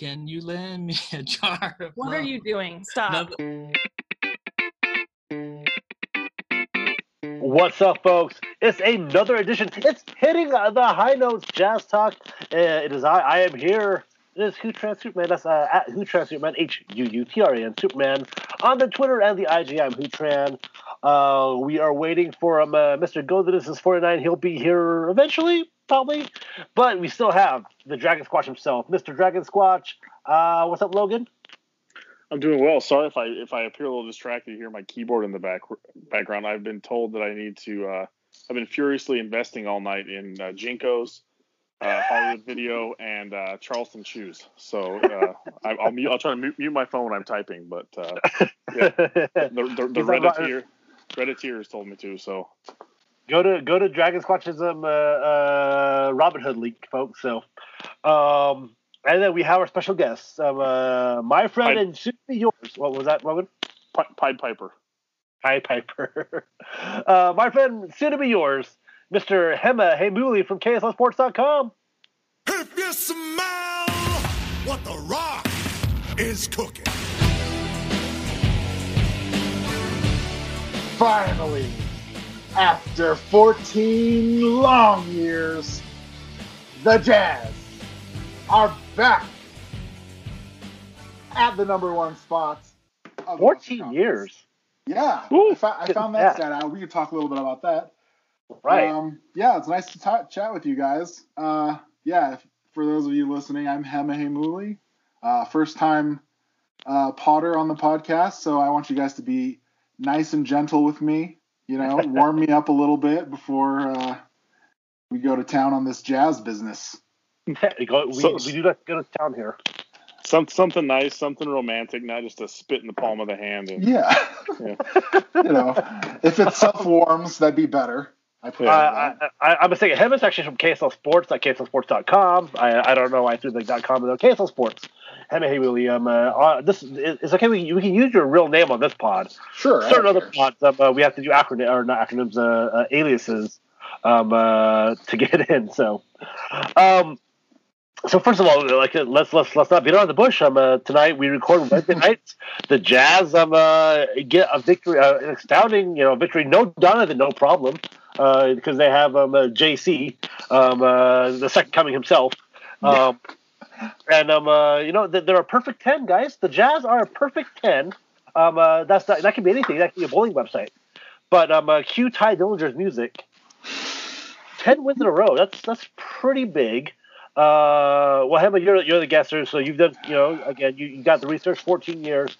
Can you lend me a jar of What are you doing? Stop. What's up, folks? It's another edition. It's hitting uh, the high notes, Jazz Talk. Uh, it is I. I am here. It is Hootran Superman. That's uh, at Hootran Superman. H U U T R A N Superman on the Twitter and the IG. I'm Hootran. Uh, we are waiting for um, uh, Mr. Go This is 49. He'll be here eventually, probably. But we still have the Dragon Squatch himself, Mr. Dragon Squatch. Uh, what's up, Logan? I'm doing well. Sorry if I if I appear a little distracted. You hear my keyboard in the back background. I've been told that I need to. Uh, I've been furiously investing all night in uh, Jinkos, uh, Hollywood Video, and uh, Charleston shoes. So uh, I, I'll mute, I'll try to mute, mute my phone when I'm typing. But uh, Yeah. the the, the about- Redditeer Redditeers told me to. So go to go to Dragon Squatch's um, uh, uh, Robin Hood link, folks. So, um, and then we have our special guests, um, uh, my friend Pied- and soon to be yours. What was that, Logan? Pi- Pied Piper. Hi, Piper. uh, my friend, soon to be yours, Mr. Hema Hemuli from KSLSports.com. If you smell what the rock is cooking. Finally, after 14 long years, the Jazz are back at the number one spot. of the Western 14 years. Yeah, Ooh, I, fo- I found yeah. that stat out. We could talk a little bit about that. Right. Um, yeah, it's nice to ta- chat with you guys. Uh, yeah, if, for those of you listening, I'm Hema Hemuli, uh, first time uh, Potter on the podcast, so I want you guys to be nice and gentle with me. You know, warm me up a little bit before uh, we go to town on this jazz business. we, go, we, So- we do not go to town here. Some something nice, something romantic, not just a spit in the palm of the hand. And, Yeah, Yeah. you know, if it self warms, that'd be better. I put Uh, it that. I, I, mistaken. Hema's actually from KSL Sports, not KSLSports.com. I, I don't know why I threw the .com, but KSL Sports. Hema Hemuli. Um, uh, uh, this is it's okay. We, we can use your real name on this pod. sure. Certain other pods, um, uh, we have to do acronym or not acronyms, uh, uh, aliases um, uh, to get in. So, um, so first of all, like uh, let's let's let's not beat around the bush. Um, uh, tonight we record Wednesday nights. The Jazz um uh, get a victory, uh, an astounding you know victory. No Donovan, no problem, uh, because they have um uh, JC, um uh, the second coming himself. Um, and um, uh, you know they're a perfect ten, guys. The Jazz are a perfect ten. Um, uh, that's not, that can be anything. That can be a bowling website. But um, uh, cue Tye Dillinger's music. Ten wins in a row. That's that's pretty big. Uh, well, Hema, you're you're the guesser, so you've done. You know, again, you, you got the research. Fourteen years.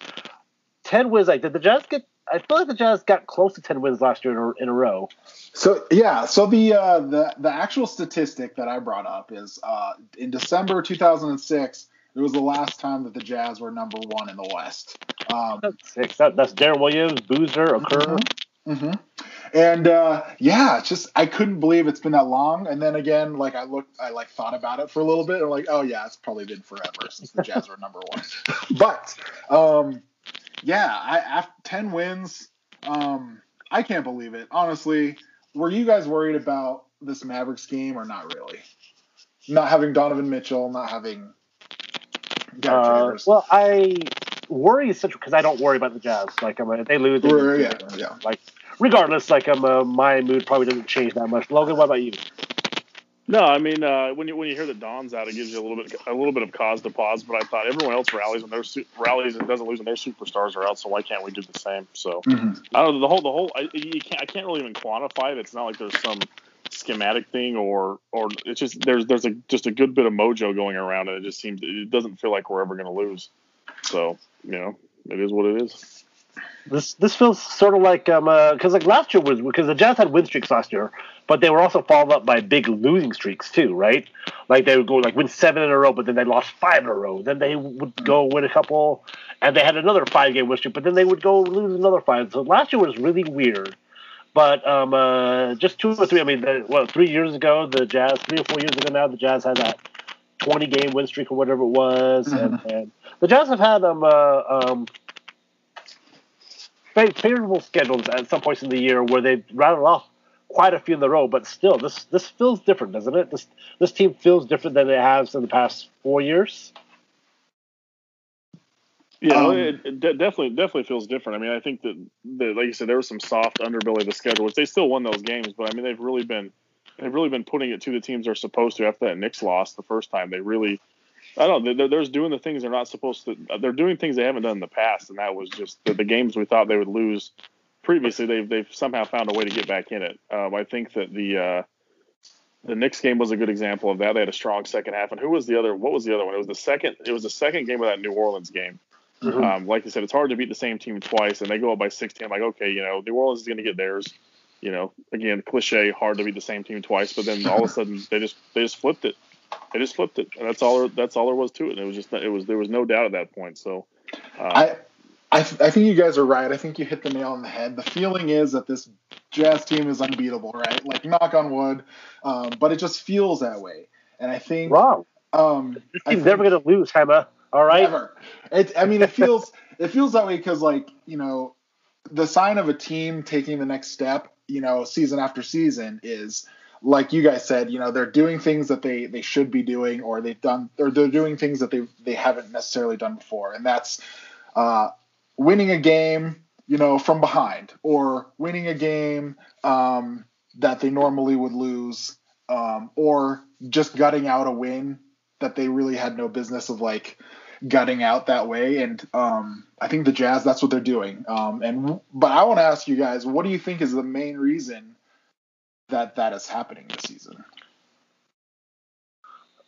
Ten wins. Like did the Jazz get? I feel like the Jazz got close to ten wins last year in a, in a row. So yeah, so the uh, the the actual statistic that I brought up is uh, in December 2006. It was the last time that the Jazz were number one in the West. Um, That's six. That, that's Deron Williams, Boozer, Okur. hmm And uh, yeah, it's just I couldn't believe it's been that long. And then again, like I looked, I like thought about it for a little bit. And like, oh yeah, it's probably been forever since the Jazz were number one. But um, yeah, I after ten wins, um, I can't believe it. Honestly, were you guys worried about this Mavericks game or not really? Not having Donovan Mitchell, not having Uh, well, I worry such because I don't worry about the Jazz. Like, um, if they lose, they lose. yeah, yeah. Like, regardless, like, um, uh, my mood probably doesn't change that much. Logan, what about you? No, I mean uh, when you when you hear that Don's out, it gives you a little bit a little bit of cause to pause. But I thought everyone else rallies when their su- rallies and doesn't lose when their superstars are out. So why can't we do the same? So Mhm. I don't know the whole the whole I, you can't I can't really even quantify it. It's not like there's some schematic thing or or it's just there's there's a just a good bit of mojo going around and it just seems it doesn't feel like we're ever going to lose. So you know it is what it is. This this feels sort of like um because like last year was because the Jazz had win streaks last year, but they were also followed up by big losing streaks too, right? Like they would go like win seven in a row, but then they lost five in a row. Then they would go win a couple, and they had another five game win streak, but then they would go lose another five. So last year was really weird. But um, uh, just two or three. I mean, the, what three years ago, the Jazz, three or four years ago now, the Jazz had that twenty game win streak or whatever it was, and, and the Jazz have had um, uh, um, favorable schedules at some points in the year where they rattled off quite a few in the row. But still, this this feels different, doesn't it? This this team feels different than it has in the past four years. Yeah, Um, it, it de- definitely definitely feels different. I mean, I think that, that like you said, there was some soft underbelly of the schedule, which they still won those games, but I mean, they've really been they've really been putting it to the teams they're supposed to. After that Knicks loss the first time, they really I don't know they're, they're just doing the things they're not supposed to. They're doing things they haven't done in the past, and that was just the, the games we thought they would lose previously. They've they've somehow found a way to get back in it. Um, I think that the uh, the Knicks game was a good example of that. They had a strong second half, and who was the other? What was the other one? It was the second. It was the second game of that New Orleans game. Mhm. Um, like I said, it's hard to beat the same team twice, and they go up by 16. I'm like, okay, you know, New Orleans is going to get theirs. You know, again, cliche, hard to beat the same team twice, but then all of a sudden they just they just flipped it. They just flipped it, and that's all. There, that's all there was to it. And it was just it was there was no doubt at that point. So, uh, I, I, th- I think you guys are right. I think you hit the nail on the head. The feeling is that this Jazz team is unbeatable, right? Like knock on wood, um, but it just feels that way. And I think Wrong. um, This I team's think- never going to lose, Hema. All right. Never. It, I mean, it feels it feels that way because, like, you know, the sign of a team taking the next step, you know, season after season is like you guys said, you know, they're doing things that they they should be doing, or they've done, or they're doing things that they they haven't necessarily done before, and that's uh, winning a game, you know, from behind, or winning a game um, that they normally would lose, um, or just gutting out a win that they really had no business of like gutting out that way. And um, I think the Jazz, that's what they're doing. Um, and but I want to ask you guys, what do you think is the main reason that that is happening this season?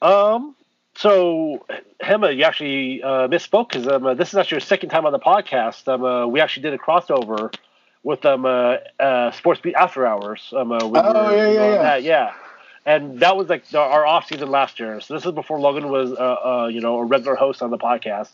Um. So, Hema, you actually uh, misspoke because um, uh, this is actually your second time on the podcast. Um, uh, we actually did a crossover with um, uh, uh, Sports Beat After Hours. Um, uh, Oh, were yeah, yeah, yeah. that, yeah. And that was like our off season last year. So this is before Logan was, uh, uh, you know, a regular host on the podcast.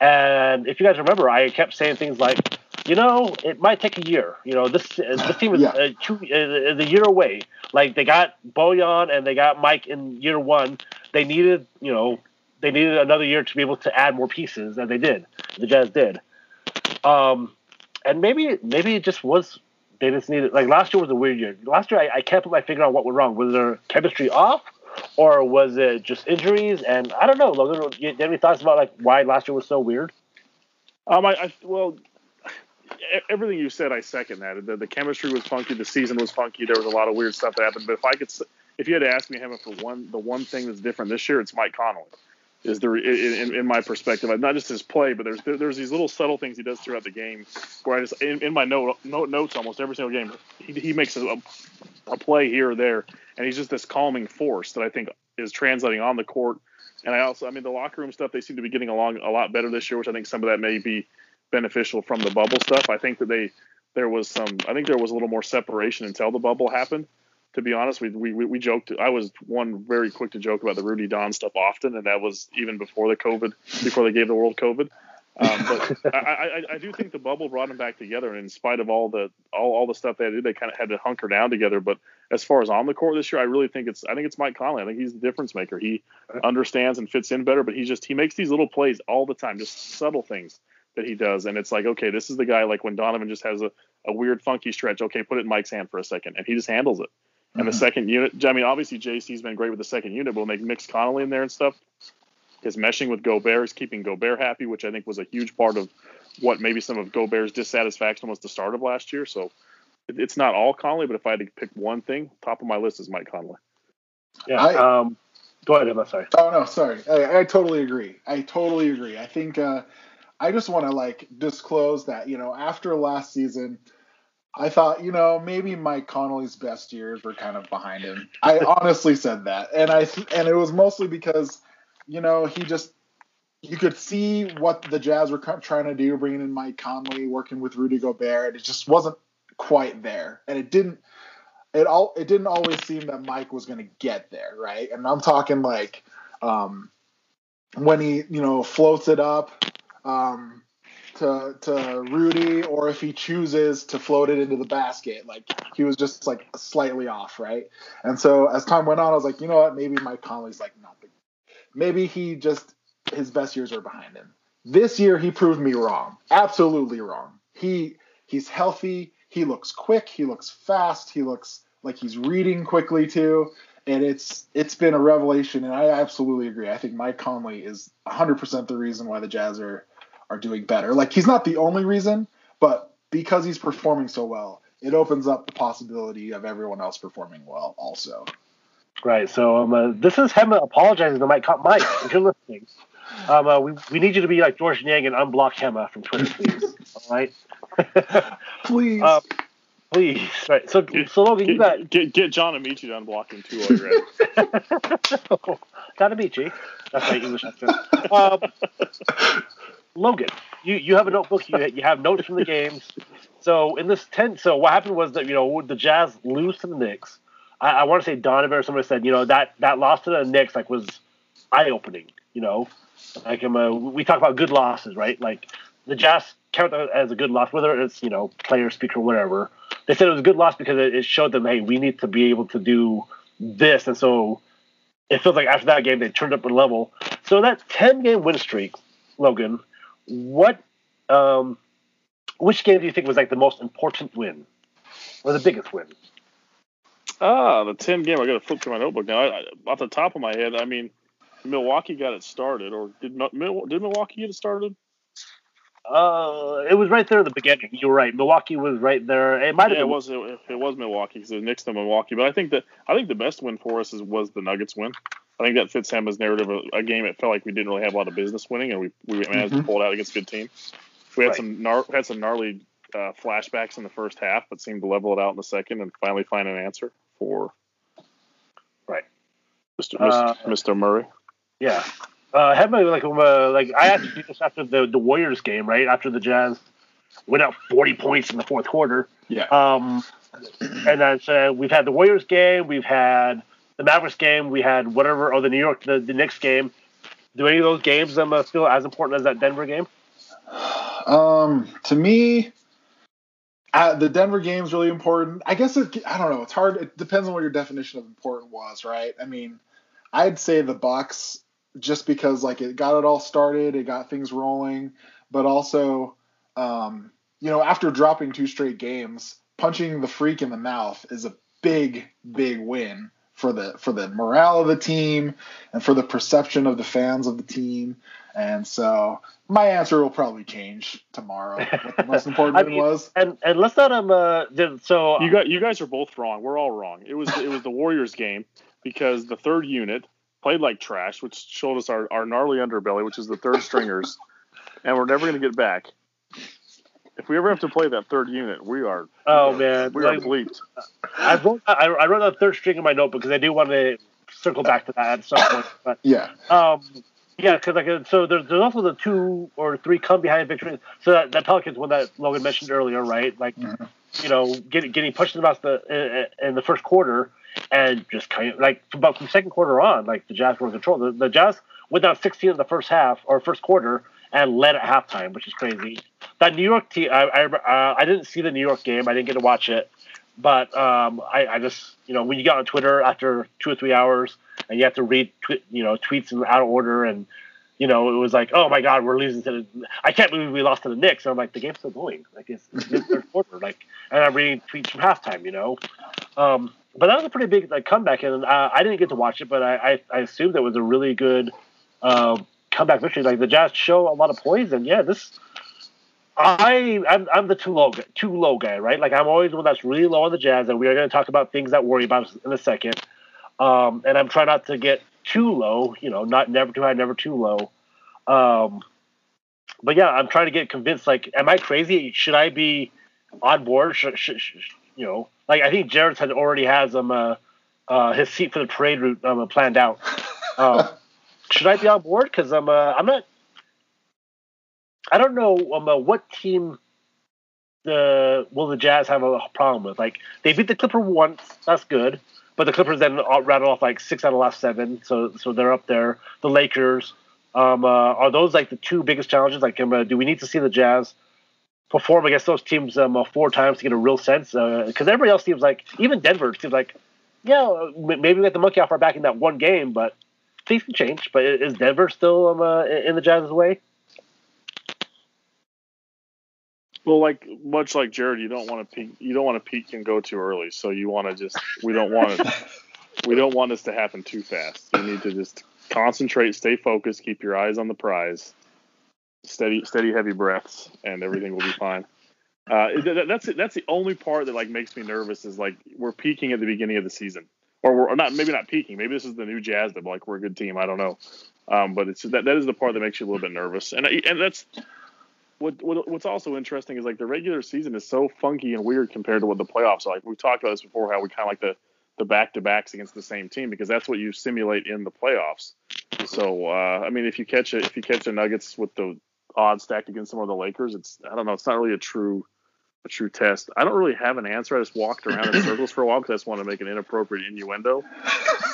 And if you guys remember, I kept saying things like, you know, it might take a year. You know, this uh, this team is Yeah. uh, two uh, is a year away. Like they got Bojan and they got Mike in year one. They needed, you know, they needed another year to be able to add more pieces, and they did. The Jazz did. Um, and maybe maybe it just was they just needed like last year was a weird year. Last year I, I can't put my finger on what went wrong. Was there chemistry off, or was it just injuries? And I don't know. Logan, you have any thoughts about like why last year was so weird? Um, I, I well, everything you said, I second that. The, the chemistry was funky. The season was funky. There was a lot of weird stuff that happened. But if I could, if you had to ask me, Hema, for one, the one thing that's different this year, it's Mike Conley. Is there in, in, my perspective, not just his play, but there's there, there's these little subtle things he does throughout the game where I just in, in my note, note notes almost every single game he, he makes a, a play here or there, and he's just this calming force that I think is translating on the court. And I also, I mean, the locker room stuff they seem to be getting along a lot better this year, which I think some of that may be beneficial from the bubble stuff. I think that they there was some I think there was a little more separation until the bubble happened. To be honest, we we, we joked. I was one very quick to joke about the Rudy Don stuff often, and that was even before the COVID, before they gave the world COVID. Um, but I, I, I do think the bubble brought them back together, and in spite of all the all, all the stuff they did, they kind of had to hunker down together. But as far as on the court this year, I really think it's I think it's Mike Conley. I think he's the difference maker. He understands and fits in better, but he just he makes these little plays all the time, just subtle things that he does, and it's like okay, this is the guy. Like when Donovan just has a, a weird funky stretch, okay, put it in Mike's hand for a second, and he just handles it. And the second unit, I mean, obviously JC's been great with the second unit, but when they mix Conley in there and stuff, his meshing with Gobert is keeping Gobert happy, which I think was a huge part of what maybe some of Gobert's dissatisfaction was the start of last year. So it's not all Conley, but if I had to pick one thing, top of my list is Mike Conley. Yeah. I- um, go ahead, Emma. Sorry. Oh no, sorry. I, I totally agree. I totally agree. I think uh, I just want to like disclose that you know after last season, I thought you know maybe Mike Conley's best years were kind of behind him. I honestly said that, and I and it was mostly because you know he just you could see what the Jazz were trying to do, bringing in Mike Conley, working with Rudy Gobert. It just wasn't quite there, and it didn't. It all it didn't always seem that Mike was going to get there, right? And I'm talking like um, when he you know floats it up um, to to Rudy, or if he chooses to float it into the basket, like he was just like slightly off, right? And so as time went on, I was like, you know what? Maybe Mike Conley's like not. Maybe he just his best years are behind him. This year he proved me wrong, absolutely wrong. He he's healthy. He looks quick. He looks fast. He looks like he's reading quickly too. And it's it's been a revelation, and I absolutely agree. I think Mike Conley is 100% the reason why the Jazz are are doing better. Like he's not the only reason, but because he's performing so well, it opens up the possibility of everyone else performing well also. Right. So um, uh, this is him apologizing to Mike. Mike, if you're listening, um, uh, we, we need you to be like George Yang and unblock Hema from Twitter, please. All right. Please. Uh, please. Right. So, so Logan, you got Get, get get John Amici to unblock him too. While you're at it. Gotta beat you. That's my English accent. Um, Logan, you, you have a notebook. You you have notes from the games. So in this ten, so what happened was that you know the Jazz lose to the Knicks. I, I want to say Donovan or somebody said you know that that loss to the Knicks like was eye opening. You know, like um, uh, we talk about good losses, right? Like the Jazz count that as a good loss, whether it's you know player, speaker, whatever. They said it was a good loss because it, it showed them, hey, we need to be able to do this, and so it feels like after that game they turned up a level. So that ten game win streak, Logan, what um which game do you think was like the most important win? Or the biggest win? Ah, the ten game. I got to flip through my notebook now. I, I, off the top of my head, I mean, Milwaukee got it started, or did did Milwaukee get it started? Uh it was right there in the beginning. You were right. Milwaukee was right there. It might have Yeah, it was it, it was Milwaukee because it was Knicks to Milwaukee. But I think that I think the best win for us is, was the Nuggets win. I think that fits Hema's narrative. of A game it felt like we didn't really have a lot of business winning, and we we managed to Mhm. pull it out against a good team. We had Right. some gnar- had some gnarly uh, flashbacks in the first half, but seemed to level it out in the second and finally find an answer for Right. Mr. Uh, Mr. Mr. Murray. Yeah. Uh, had my like uh, like I actually did this after the the Warriors game, right after the Jazz went out forty points in the fourth quarter. yeah. Um, and then said we've had the Warriors game, we've had the Mavericks game, we had whatever, or the New York, the, the Knicks game. Do any of those games um, uh, feel as important as that Denver game? Um, to me, uh, the Denver game is really important. I guess it, I don't know. It's hard. It depends on what your definition of important was, right? I mean, I'd say the Bucks just because like it got it all started, it got things rolling, but also, um, you know, after dropping two straight games, punching the freak in the mouth is a big, big win for the for the morale of the team and for the perception of the fans of the team. And so my answer will probably change tomorrow. What the most important I mean, was. And and let's not um uh so You got you guys are both wrong. We're all wrong. It was it was the Warriors game because the third unit played like trash, which showed us our, our gnarly underbelly, which is the third stringers, and we're never going to get back. If we ever have to play that third unit, we are oh we are- man we are like, bleeped. I wrote I, I wrote that third string in my notebook because I do want to circle back to that at some point. But Yeah. Um, yeah, because like so there's, there's also the two or three come behind victories. So that, that Pelicans one that Logan mentioned earlier, right? Like Mhm. you know, getting getting pushed in the mouth the in, the first quarter, and just kind of like about from the second quarter on, like the Jazz were in control. The, the Jazz went down 16 in the first half or first quarter and led at halftime, which is crazy. That New York team, I I, uh, I didn't see the New York game. I didn't get to watch it, but um, I, I just you know when you get on Twitter after two or three hours and you have to read you know tweets in out of order and you know it was like oh my god we're losing to the I can't believe we lost to the Knicks. And I'm like the game's still going. Like it's, it's the third quarter. Like and I'm reading tweets from halftime you know? Um, but that was a pretty big like comeback. And uh, I didn't get to watch it but I I, I assumed it was a really good uh, comeback victory. Like the Jazz show a lot of poise. And yeah this. I I'm, I'm the too low too low guy, right? Like I'm always the one that's really low on the Jazz, and we are going to talk about things that worry about us in a second. Um, and I'm trying not to get too low, you know, not never too high, never too low. Um, but yeah, I'm trying to get convinced. Like, am I crazy? Should I be on board? Should, should, should, you know, like I think Jared's had already has um uh, uh his seat for the parade route um planned out. Um, should I be on board? Because I'm uh, I'm not. I don't know um, uh, what team the will the Jazz have a problem with. Like they beat the Clipper once, that's good, but the Clippers then rattled off like six out of last seven, so so they're up there. The Lakers, um, uh, are those like the two biggest challenges? Like, um, uh, do we need to see the Jazz perform against those teams um, uh, four times to get a real sense? Because everybody else seems like, even Denver seems like, yeah, uh, maybe we got the monkey off our back in that one game, but things can change. But is Denver still um, uh, in the Jazz's way? Well, like much like Jared, you don't want to peak. You don't want to peak and go too early. So you want to just. We don't want we don't want this to happen too fast. You need to just concentrate, stay focused, keep your eyes on the prize, steady, steady, heavy breaths, and everything will be fine. Uh, that, that's that's the only part that like makes me nervous is like we're peaking at the beginning of the season, or we're or not maybe not peaking. Maybe this is the new Jazz that like we're a good team. I don't know, um, but it's that that is the part that makes you a little bit nervous, and and that's what, what what's also interesting is like the regular season is so funky and weird compared to what the playoffs are. Like we talked about this before, how we kind of like the the back to backs against the same team because that's what you simulate in the playoffs. So uh, I mean, if you catch it, if you catch the Nuggets with the odds stacked against some of the Lakers, it's I don't know, it's not really a true a true test. I don't really have an answer. I just walked around in circles for a while because I just want to make an inappropriate innuendo.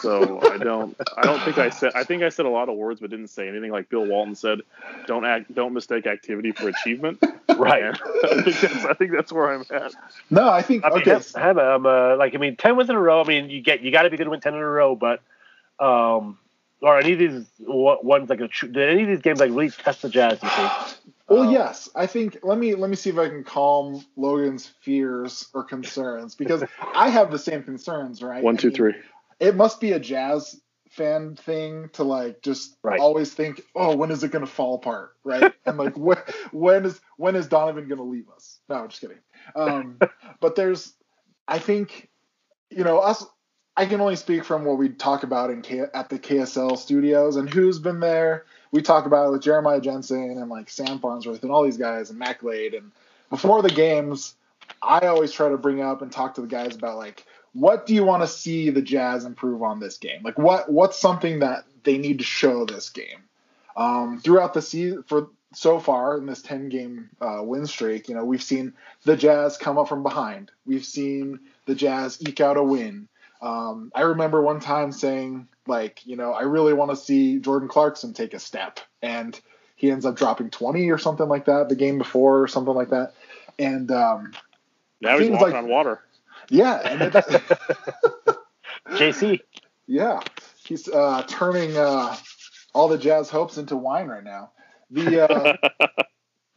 So I don't. I don't think I said. I think I said a lot of words, but didn't say anything. Like Bill Walton said, "Don't act. Don't mistake activity for achievement." Right. I think that's. I think that's where I'm at. No, I think I mean, okay. I'm, I'm uh, like I mean, ten wins in a row. I mean, you get you got to be good to win ten in a row, but um, or any of these ones like a did any of these games like really test the Jazz? You think? Well, Um, yes, I think let me let me see if I can calm Logan's fears or concerns because I have the same concerns, right? One, I mean, three. It must be a Jazz fan thing to like just Right. always think, oh, when is it going to fall apart, right? and like when when is when is Donovan going to leave us? No, I'm just kidding. Um, but there's, I think, you know, us. I can only speak from what we talk about in K- at the KSL studios and who's been there. We talk about it with Jeremiah Jensen and like Sam Farnsworth and all these guys and Mac Lade. And before the games, I always try to bring up and talk to the guys about like what do you want to see the Jazz improve on this game? Like what what's something that they need to show this game? Um, throughout the season for so far in this 10 game uh, win streak, you know, we've seen the Jazz come up from behind. We've seen the Jazz eke out a win. Um, I remember one time saying, like, you know, I really want to see Jordan Clarkson take a step. And he ends up dropping 20 or something like that the game before or something like that. And um, Now he's walking like- on water. yeah, and it, JC. yeah, he's uh, turning uh, all the Jazz hopes into wine right now. The uh,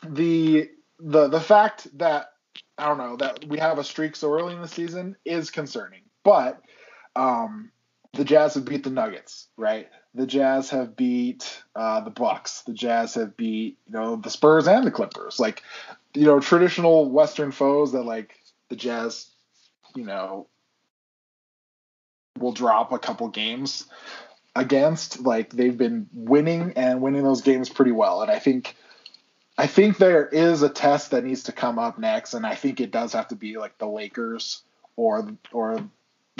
the the the fact that I don't know that we have a streak so early in the season is concerning, but um, the Jazz have beat the Nuggets, right? The Jazz have beat uh, the Bucks. The Jazz have beat you know the Spurs and the Clippers, like you know traditional Western foes that like the Jazz, you know, will drop a couple games against. Like they've been winning and winning those games pretty well, and I think I think there is a test that needs to come up next, and I think it does have to be like the Lakers or or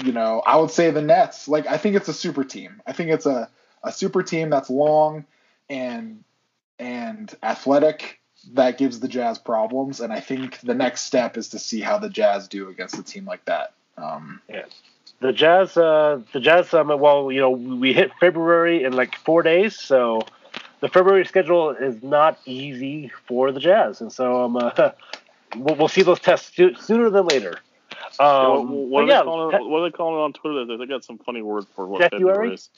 you know I would say the Nets. Like I think it's a super team. I think it's a a super team that's long and and athletic that gives the Jazz problems, and I think the next step is to see how the Jazz do against a team like that. Um, The Jazz, uh, the Jazz. Um, well, you know, we hit February in like four days, so the February schedule is not easy for the Jazz, and so um, uh, we'll, we'll see those tests sooner than later. Um, what, what, are yeah, they calling it, what are they calling it on Twitter? They, they got some funny word for what Death February February? is.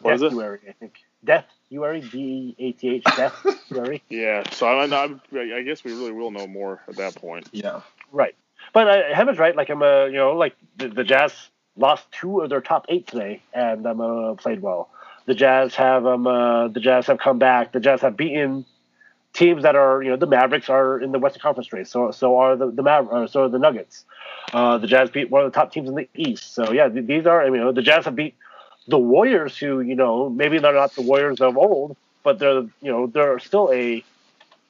What is it? I think. Death February, D E A T H, Death February. Yeah, so I, I'm, I guess we really will know more at that point. yeah. Right. But uh, Heaven's right. Like I'm, a, you know, like the, the Jazz lost two of their top eight today, and um, uh, played well. The Jazz have um, uh, the Jazz have come back. The Jazz have beaten teams that are, you know, the Mavericks are in the Western Conference race. So so are the the Maver- uh, so are the Nuggets. Uh, the Jazz beat one of the top teams in the East. So yeah, th- these are, I mean, you know, the Jazz have beat the Warriors, who you know maybe they're not the Warriors of old, but they're you know they're still a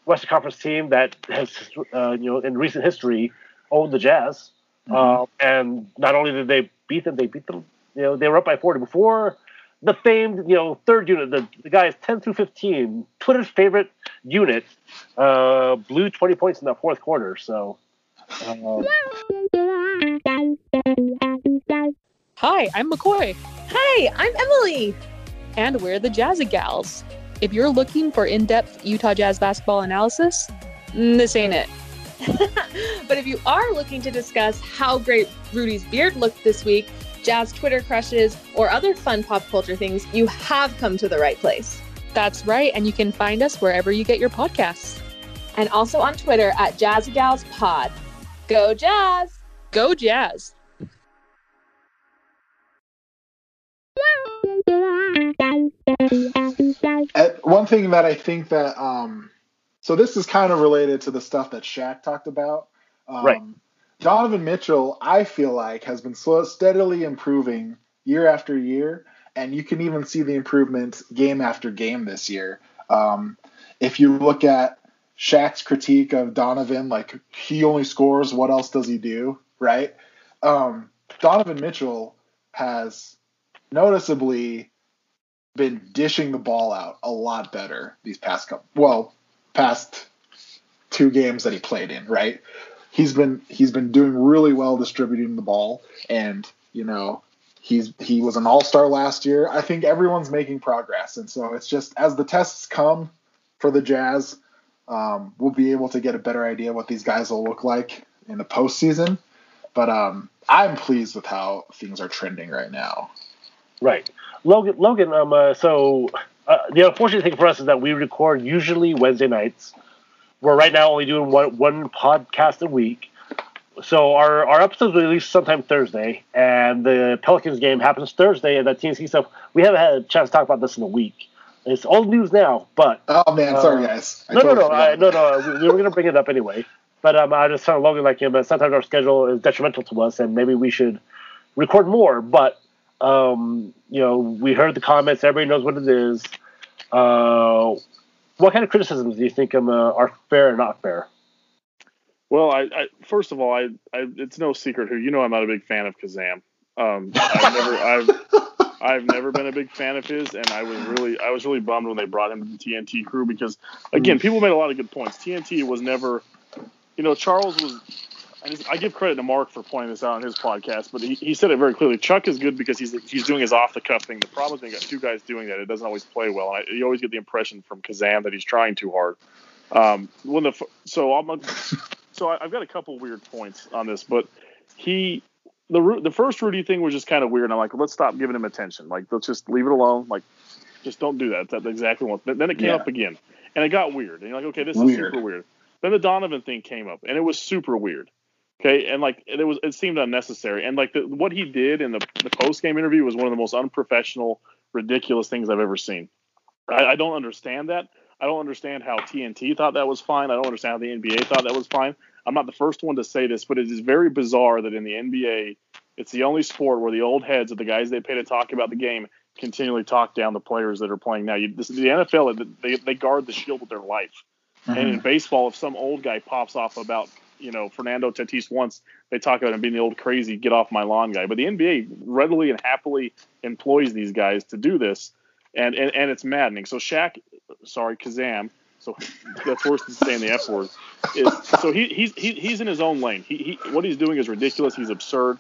Western Conference team that has uh, you know in recent history owned the Jazz. Uh, and not only did they beat them, they beat them. You know they were up by forty before the famed you know third unit. The, the guys ten through fifteen, Twitter's favorite unit, uh, blew twenty points in that fourth quarter. So. Um, Hi, I'm McCoy, Hi, I'm Emily. and we're the Jazzy Gals. If you're looking for in depth Utah Jazz basketball analysis, this ain't it. but if you are looking to discuss how great Rudy's beard looked this week, Jazz Twitter crushes, or other fun pop culture things, you have come to the right place. That's right, and you can find us wherever you get your podcasts. And also on Twitter at JazzyGalsPod. Go Jazz! Go Jazz! Uh, one thing that I think that um, so this is kind of related to the stuff that Shaq talked about. Um, Right. Donovan Mitchell, I feel like, has been slow, steadily improving year after year, and you can even see the improvement game after game this year. Um, if you look at Shaq's critique of Donovan, like he only scores, what else does he do? Right? Um, Donovan Mitchell has noticeably been dishing the ball out a lot better these past couple well past two games that he played in right he's been he's been doing really well distributing the ball and you know he's he was an all-star last year i think everyone's making progress and so it's just as the tests come for the jazz um, we'll be able to get a better idea what these guys will look like in the postseason but um, i'm pleased with how things are trending right now Right, Logan. Logan. Um. Uh, so uh, the unfortunate thing for us is that we record usually Wednesday nights. We're right now only doing one one podcast a week. So our our episodes will release sometime Thursday, and the Pelicans game happens Thursday, and that TNT stuff. We haven't had a chance to talk about this in a week. It's old news now, but oh man sorry Uh, guys I no, no, no. I, no, no. We, we were gonna bring it up anyway, but um, I just telling Logan like, yeah, but sometimes our schedule is detrimental to us, and maybe we should record more. But um, you know, we heard the comments. Everybody knows what it is. Uh, what kind of criticisms do you think um, uh, are fair and not fair? Well, I, I first of all, I, I it's no secret who you know I'm not a big fan of Kazaam. Um, I've never I've I've never been a big fan of his, and I was really I was really bummed when they brought him to the TNT crew because again, people made a lot of good points. TNT was never, you know, Charles was. And I give credit to Mark for pointing this out on his podcast, but he, he said it very clearly. Chuck is good because he's he's doing his off the cuff thing. The problem is you got two guys doing that, it doesn't always play well. And I, you always get the impression from Kazaam that he's trying too hard. Um, when the so I'm so I, I've got a couple weird points on this, but he the the first Rudy thing was just kind of weird. I'm like, let's stop giving him attention. Like, let's just leave it alone. Like, just don't do that. That's exactly what. Then it came Yeah. up again, and it got weird. And you're like, okay, this Weird. is super weird. Then the Donovan thing came up, and it was super weird. Okay, and like it was, it seemed unnecessary. And like the, what he did in the the post game interview was one of the most unprofessional, ridiculous things I've ever seen. I, I don't understand that. I don't understand how TNT thought that was fine. I don't understand how the NBA thought that was fine. I'm not the first one to say this, but it is very bizarre that in the NBA, it's the only sport where the old heads of the guys they pay to talk about the game continually talk down the players that are playing now. You, this, the NFL, they, they guard the shield with their life. Mm-hmm. And in baseball, if some old guy pops off about, you know, Fernando Tatis once, they talk about him being the old crazy get off my lawn guy. But the NBA readily and happily employs these guys to do this, and and, and it's maddening. So Shaq, sorry, Kazaam. So that's worse than saying the F word. Is so he he's he, he's in his own lane. He, he what he's doing is ridiculous. He's absurd.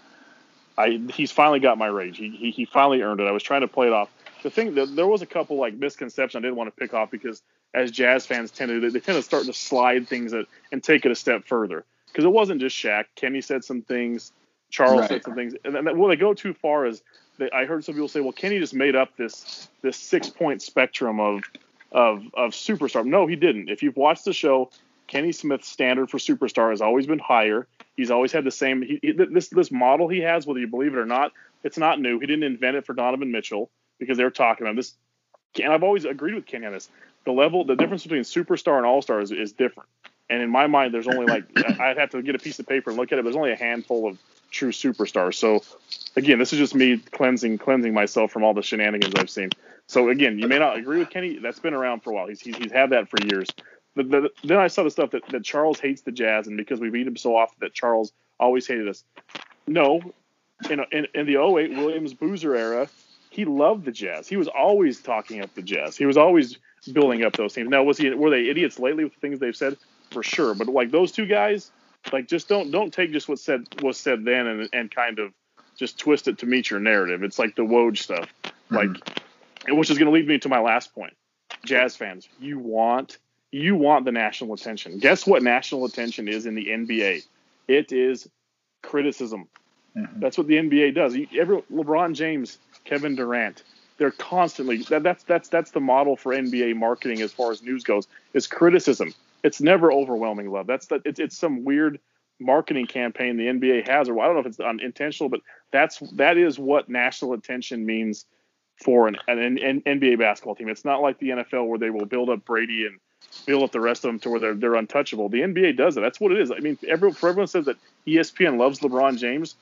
I he's finally got my rage. He, he he finally earned it. I was trying to play it off. The thing that there was a couple like misconceptions I didn't want to pick off because as jazz fans tend to do, they tend to start to slide things that, and take it a step further. Because it wasn't just Shaq. Kenny said some things. Charles Right. said some things. And then when they go too far is they, I heard some people say, well, Kenny just made up this this six point spectrum of of of superstar. No, he didn't. If you've watched the show, Kenny Smith's standard for superstar has always been higher. He's always had the same. He, he- this this model he has, whether you believe it or not, it's not new. He didn't invent it for Donovan Mitchell because they were talking about this. And I've always agreed with Kenny on this. The level, the difference between superstar and all star is, is different. And in my mind, there's only like I'd have to get a piece of paper and look at it. There's only a handful of true superstars. So again, this is just me cleansing cleansing myself from all the shenanigans I've seen. So again, you may not agree with Kenny. That's been around for a while. He's he's, he's had that for years. The, the, then I saw the stuff that, that Charles hates the Jazz, and because we beat him so often that Charles always hated us. No, in in, in the 08 Williams Boozer era, he loved the Jazz. He was always talking up the Jazz. He was always building up those teams. Now, was he were they idiots lately with the things they've said? For sure, but like those two guys, like just don't don't take just what said was said then and and kind of just twist it to meet your narrative. It's like the Woj stuff, like, which is going to lead me to my last point. Jazz fans, you want you want the national attention. Guess what national attention is in the NBA? It is criticism. Mhm. That's what the NBA does. You- Every LeBron James, Kevin Durant, they're constantly that, that's that's that's the model for NBA marketing as far as news goes. Is criticism. It's never overwhelming love. That's the, it's it's some weird marketing campaign the NBA has, or I don't know if it's unintentional, but that's that is what national attention means for an, an, an NBA basketball team. It's not like the NFL where they will build up Brady and build up the rest of them to where they're they're untouchable. The NBA does it. That's what it is. I mean, everyone, for everyone says that ESPN loves LeBron James,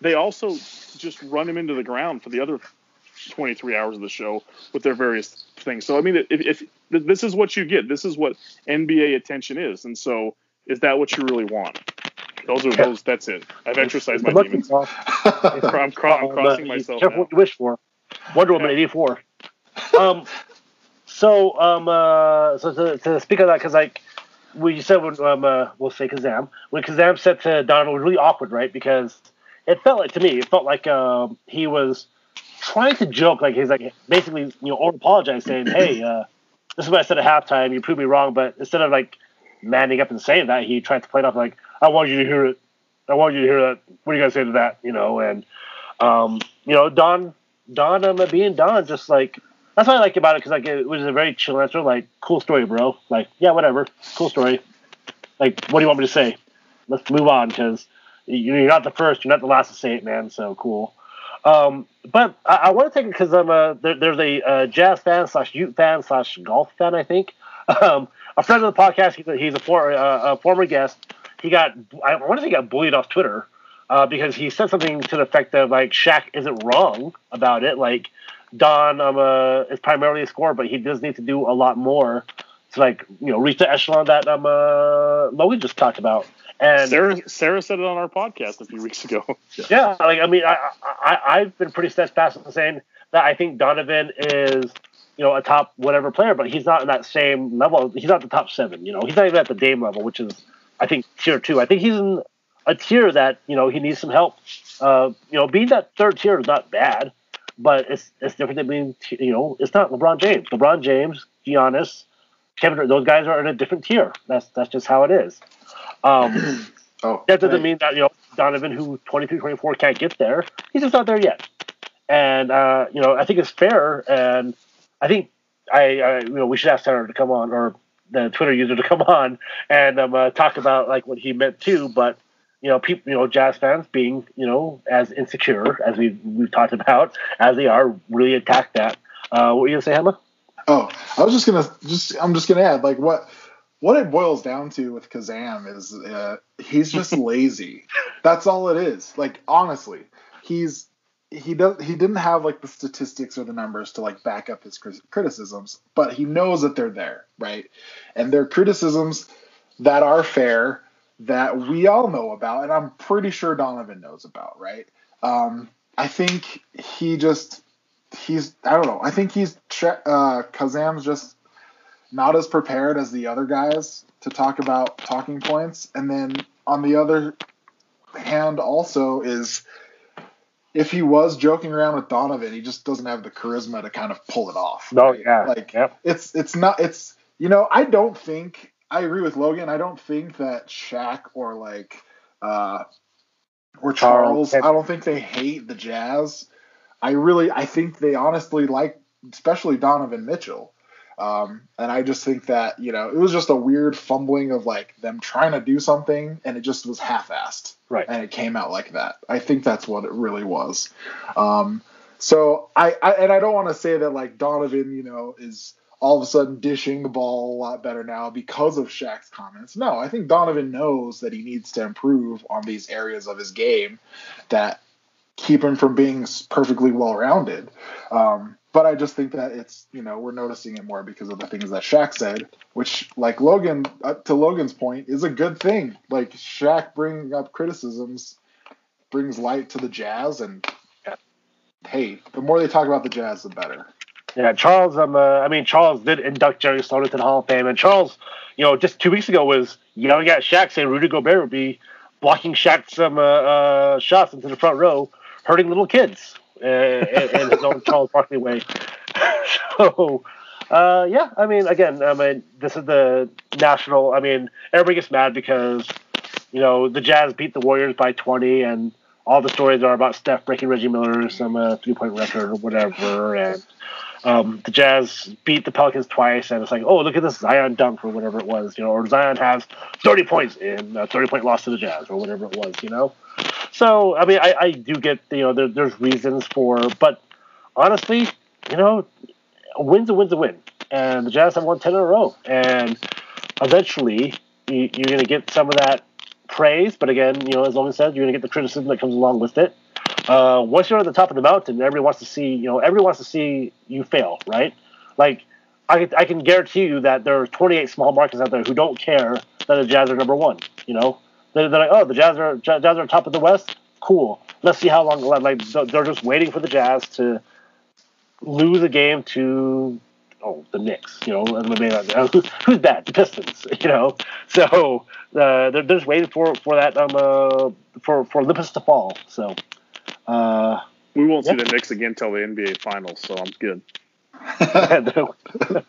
they also just run him into the ground for the other 23 hours of the show with their various things. So I mean, if, if this is what you get, this is what NBA attention is, and so is that what you really want? Those are those. That's it. I've exercised my demons. I'm, I'm Um, crossing uh, myself Careful what you wish for. Wonder Woman eighty four. Um, so um, uh, so to, to speak of that, because like we said when um, uh, we'll say Kazaam when Kazaam said to Donovan it was really awkward, right? Because it felt like to me, it felt like um, he was trying to joke, like he's like basically you know or apologize, saying, "Hey, uh, this is what I said at halftime. You proved me wrong." But instead of like manning up and saying that, he tried to play it off like, "I want you to hear it. I want you to hear that. What are you gonna say to that?" You know, and um, you know, Don, Don, I'm um, being Don, just like that's what I like about it because like it was a very chill answer, like cool story, bro. Like yeah, whatever, cool story. Like what do you want me to say? Let's move on because you're not the first, you're not the last to say it, man. So cool. Um, but I, I want to take it because I'm a there, there's a uh, jazz fan slash Ute fan slash golf fan, I think. Um, a friend of the podcast, he's a, he's a, for, uh, a former guest. He got I wonder if he got bullied off Twitter uh, because he said something to the effect of like Shaq isn't wrong about it. Like Don um, uh, is primarily a scorer, but he does need to do a lot more to like you know reach the echelon that um uh, Logan just talked about. And Sarah Sarah said it on our podcast a few weeks ago. yeah, like I mean, I, I I've been pretty steadfast in saying that I think Donovan is you know a top whatever player, but he's not in that same level. He's not the top seven. You know, he's not even at the Dame level, which is I think tier two. I think he's in a tier that you know he needs some help. Uh, you know, being that third tier is not bad, but it's it's different than being you know it's not LeBron James. LeBron James, Giannis, Kevin, those guys are in a different tier. That's that's just how it is. Um, Oh, that doesn't mean that you know Donovan, who 23, 24, can't get there. He's just not there yet. And uh, you know, I think it's fair, and I think I, I you know we should ask Tanner to come on or the Twitter user to come on and um, uh, talk about like what he meant too. But you know, people, you know, jazz fans being you know as insecure as we we've talked about as they are, really attack that. Uh, what were you gonna say, Emma? Oh, I was just gonna just I'm just gonna add like what what it boils down to with Kazaam is uh, he's just lazy. That's all it is. Like honestly, he's he does he didn't have like the statistics or the numbers to like back up his criticisms, but he knows that they're there, right? And they're criticisms that are fair that we all know about, and I'm pretty sure Donovan knows about, right? Um, I think he just he's I don't know. I think he's uh, Kazaam's just not as prepared as the other guys to talk about talking points, and then on the other hand, also is if he was joking around with Donovan, he just doesn't have the charisma to kind of pull it off. No, right? yeah, like yep. it's it's not it's you know I don't think I agree with Logan. I don't think that Shaq or like uh or. Charles. I don't think they hate the Jazz. I really I think they honestly like especially Donovan Mitchell. Um, and I just think that you know it was just a weird fumbling of like them trying to do something and it just was half-assed Right. and it came out like that. I think that's what it really was. Um, so I, I and I don't want to say that like Donovan, you know, is all of a sudden dishing the ball a lot better now because of Shaq's comments. No, I think Donovan knows that he needs to improve on these areas of his game that keep him from being perfectly well rounded. Um, but I just think that it's you know we're noticing it more because of the things that Shaq said, which like Logan uh, to Logan's point is a good thing. Like Shaq bringing up criticisms brings light to the Jazz, and hey, the more they talk about the Jazz, the better. Yeah, Charles. Um, uh, I mean, Charles did induct Jerry Sloan into the Hall of Fame, and Charles, you know, just two weeks ago was yelling at Shaq, saying Rudy Gobert would be blocking Shaq's um, uh, uh, shots into the front row, hurting little kids uh, in, his own Charles Barkley way. so, uh, yeah, I mean, again, I mean, this is the national. I mean, everybody gets mad because you know the Jazz beat the Warriors by 20, and all the stories are about Steph breaking Reggie Miller's some uh, three point record or whatever, and um, the Jazz beat the Pelicans twice, and it's like, oh, look at this Zion dunk or whatever it was, you know, or Zion has 30 points in a 30 point loss to the Jazz or whatever it was, you know. So, I mean, I, I do get, you know, there, there's reasons for, but honestly, you know, a win's a win's a win. and the Jazz have won ten in a row. And eventually, you, you're going to get some of that praise, but again, you know, as Logan said, you're going to get the criticism that comes along with it. Uh, once you're at the top of the mountain, everybody wants to see, you know, everyone wants to see you fail, right? Like, I, I can guarantee you that there are 28 small markets out there who don't care that the Jazz are number one. You know, they're, they're like, oh, the Jazz are Jazz are top of the West. Cool. Let's see how long. Like they're just waiting for the Jazz to lose a game to oh the Knicks. You know, who's bad? The Pistons. You know, so uh, they're, they're just waiting for for that um uh, for for Olympus to fall. So. Uh, we won't see the Knicks again until the NBA Finals, so I'm good.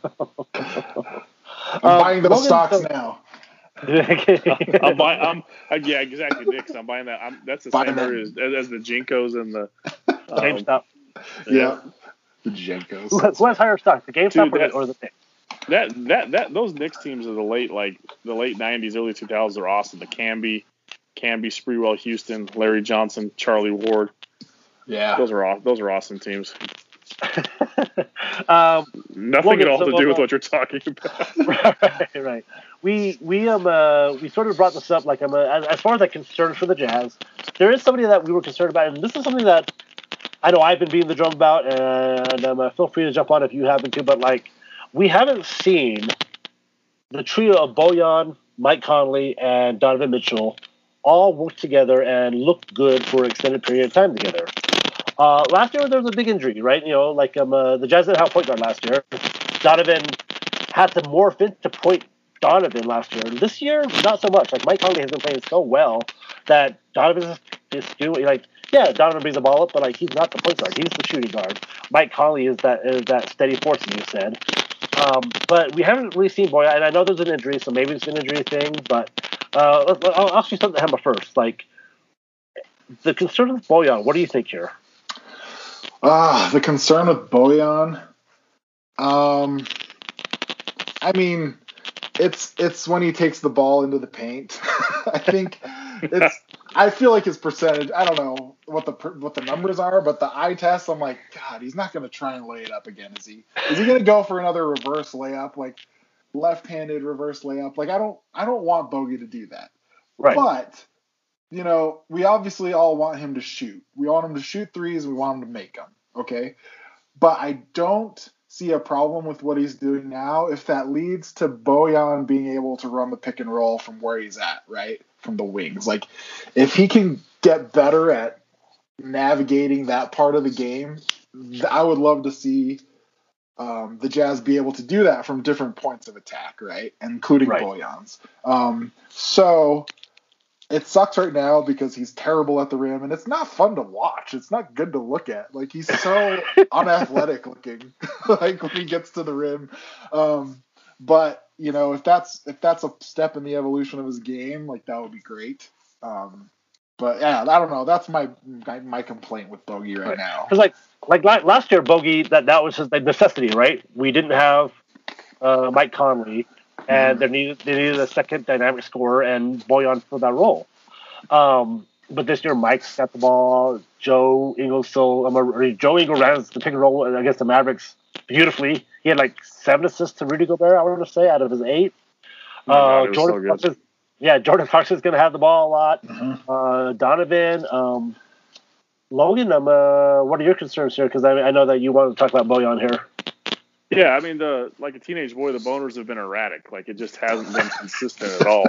I'm buying those um, stocks so, now. I'm buying. I'm yeah, exactly. Knicks. I'm buying that. I'm, that's the same as, as the JNCOs and the um, GameStop. Yeah. yeah. the JNCOs. Who, who has higher stock, the GameStop Dude, or, the Knicks? That that that those Knicks teams of the late like the late '90s, early 2000s are awesome. The Camby, Camby, Sprewell, Houston, Larry Johnson, Charlie Ward. Yeah, those are all those are awesome teams. um, Nothing at all to do with what you're talking about. right, right. We we um uh, we sort of brought this up like I'm um, as, as far as I'm concerned for the Jazz, there is somebody that we were concerned about, and this is something that I know I've been beating the drum about, and um, uh, feel free to jump on if you happen to. But like, we haven't seen the trio of Bojan, Mike Conley, and Donovan Mitchell all work together and look good for an extended period of time together. Uh, last year there was a big injury, right? You know, like um, uh, the Jazz didn't have point guard last year. Donovan had to morph into point Donovan last year. This year, not so much. Like Mike Conley has been playing so well that Donovan is just doing like yeah, Donovan brings the ball up, but like he's not the point guard. He's the shooting guard. Mike Conley is that is that steady force, you said. Um, but we haven't really seen Boy, and I know there's an injury, so maybe it's an injury thing. But uh, I'll ask you something, Hema, first. Like the concern with Bojan, what do you think here? Ah, the concern with Bojan. Um, I mean, it's it's when he takes the ball into the paint. I think it's. I feel like his percentage. I don't know what the what the numbers are, but the eye test. I'm like, God, he's not going to try and lay it up again, is he? Is he going to go for another reverse layup, like left-handed reverse layup? Like I don't I don't want Bogey to do that. Right. But you know, we obviously all want him to shoot. We want him to shoot threes. We want him to make them. Okay. But I don't see a problem with what he's doing now if that leads to Bojan being able to run the pick and roll from where he's at, right? From the wings. Like, if he can get better at navigating that part of the game, I would love to see um, the Jazz be able to do that from different points of attack, right? Including right. Bojan's. Um, so it sucks right now because he's terrible at the rim and it's not fun to watch. It's not good to look at. Like he's so unathletic looking like when he gets to the rim. Um, but you know, if that's if that's a step in the evolution of his game, like that would be great. Um, but yeah, I don't know. That's my my, my complaint with Bogey right, right. now. Because like like last year, Bogey that that was just a necessity, right? We didn't have uh, Mike Conley and they needed they needed a second dynamic scorer and Bojan for that role. Um, but this year, Mike's got the ball. Joe Ingles still. Um, Joe Ingles ran the pick and roll against the Mavericks beautifully. He had like seven assists to Rudy Gobert. I want to say out of his eight. Oh uh, God, Jordan so yeah, Jordan Fox is going to have the ball a lot. Mm-hmm. Uh, Donovan, um, Logan, um, uh, what are your concerns here? Because I, I know that you want to talk about Bojan here. Yeah, I mean the like a teenage boy, the boners have been erratic. Like it just hasn't been consistent at all.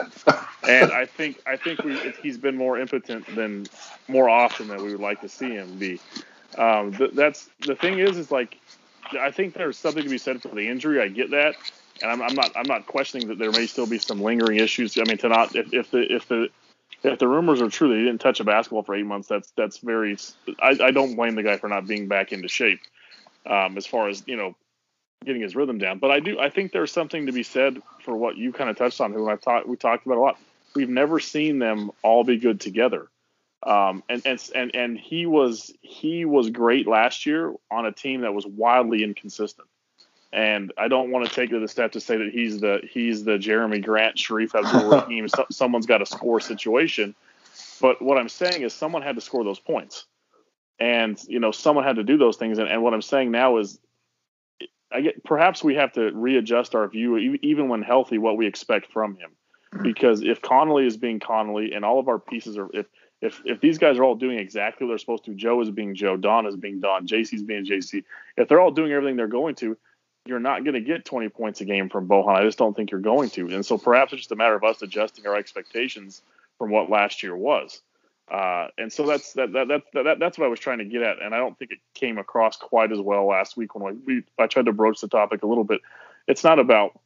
And I think I think we, he's been more impotent than more often than we would like to see him be. Um, th- that's the thing is is like I think there's something to be said for the injury. I get that, and I'm, I'm not I'm not questioning that there may still be some lingering issues. I mean, to not if, if the if the if the rumors are true that he didn't touch a basketball for eight months, that's that's very. I, I don't blame the guy for not being back into shape. Um, as far as you know, getting his rhythm down. But I do I think there's something to be said for what you kind of touched on, who I've talked we talked about a lot. We've never seen them all be good together. Um, and, and and and he was he was great last year on a team that was wildly inconsistent. And I don't want to take it to the step to say that he's the he's the Jerami Grant, Shareef Abdur-Rahim, so, someone's got to score situation. But what I'm saying is someone had to score those points, and you know someone had to do those things. And, and what I'm saying now is get perhaps we have to readjust our view, even when healthy, what we expect from him. Hmm. Because if Conley is being Conley and all of our pieces are, if if if these guys are all doing exactly what they're supposed to, Joe is being Joe, Don is being Don, JC's being JC. If they're all doing everything they're going to, you're not going to get 20 points a game from Bojan. I just don't think you're going to. And so perhaps it's just a matter of us adjusting our expectations from what last year was. Uh, and so that's that, that, that, that, that's what I was trying to get at. And I don't think it came across quite as well last week when we, I tried to broach the topic a little bit. It's not about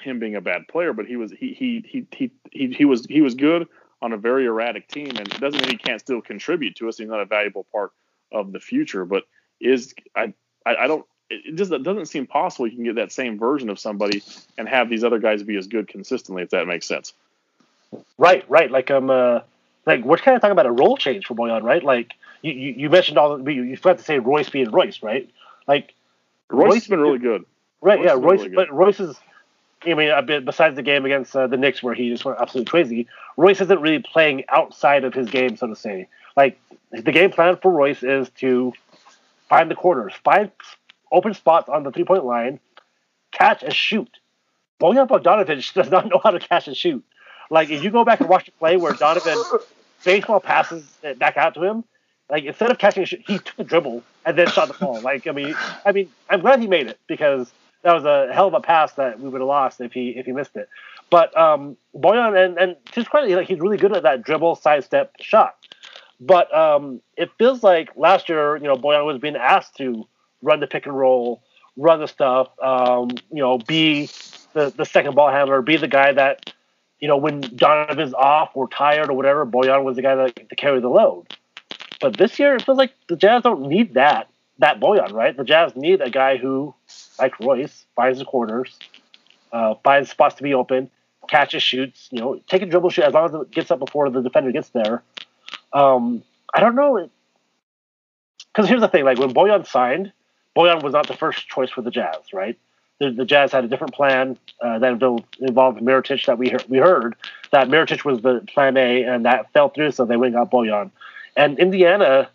him being a bad player, but he was he he he he he, he was he was good on a very erratic team, and it doesn't mean he can't still contribute to us. He's not a valuable part of the future, but is I I, I don't. It just it doesn't seem possible you can get that same version of somebody and have these other guys be as good consistently, if that makes sense. Right, right. Like um, uh, like we're kind of talking about a role change for Bojan, right? Like you, you, you mentioned all the you, you forgot to say Royce being Royce, right? Like Royce has been really good. Right, Royce yeah, Royce. really but Royce is. I mean, a bit besides the game against uh, the Knicks where he just went absolutely crazy. Royce isn't really playing outside of his game, so to say. Like the game plan for Royce is to find the corners, find open spots on the three point line, catch and shoot. Bojan Bogdanovic does not know how to catch and shoot. Like if you go back and watch the play where Donovan baseball passes it back out to him, like instead of catching he took a dribble and then shot the ball. Like I mean, I mean, I'm glad he made it because that was a hell of a pass that we would have lost if he if he missed it. But um, Bojan and and his credit, like he's really good at that dribble sidestep shot. But um, it feels like last year, you know, Bojan was being asked to run the pick and roll, run the stuff, um, you know, be the, the second ball handler, be the guy that, you know, when Donovan's off or tired or whatever, Bojan was the guy that to carry the load. But this year, it feels like the Jazz don't need that that Bojan, right? The Jazz need a guy who, like Royce, finds the corners, uh, finds spots to be open, catches, shoots. You know, take a dribble shoot as long as it gets up before the defender gets there. Um, I don't know. Because here's the thing: like when Bojan signed, Bojan was not the first choice for the Jazz, right? The, the Jazz had a different plan uh, that involved Mirotic that we heard, we heard that Mirotic was the plan A, and that fell through, so they went and got Bojan. And Indiana,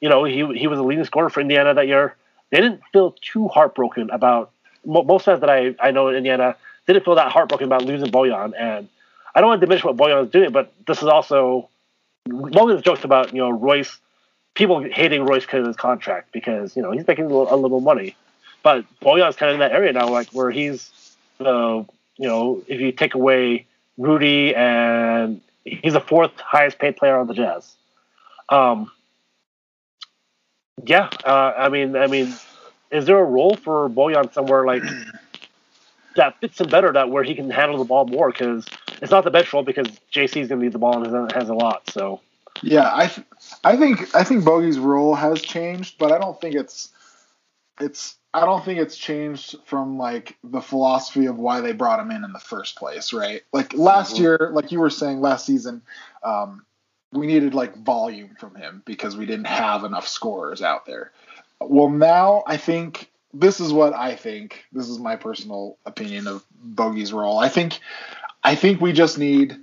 you know, he he was the leading scorer for Indiana that year. They didn't feel too heartbroken about mo- most fans that I, I know in Indiana didn't feel that heartbroken about losing Bojan. And I don't want to diminish what Bojan is doing, but this is also of the jokes about you know Royce, people hating Royce because of his contract because you know he's making a little, a little money, but Bojan's kind of in that area now, like where he's the you know if you take away Rudy and he's the fourth highest paid player on the Jazz. Um, yeah, uh, I mean, I mean, is there a role for Bojan somewhere like that fits him better, that where he can handle the ball more? Because it's not the bench role because JC's gonna need the ball and has, has a lot. So Yeah, I, th- I think I think Bogey's role has changed, but I don't think it's it's I don't think it's changed from like the philosophy of why they brought him in in the first place, right? Like last Mhm. year, like you were saying last season, um, we needed like volume from him because we didn't have enough scorers out there. Well, now I think this is what I think. This is my personal opinion of Bogey's role. I think I think we just need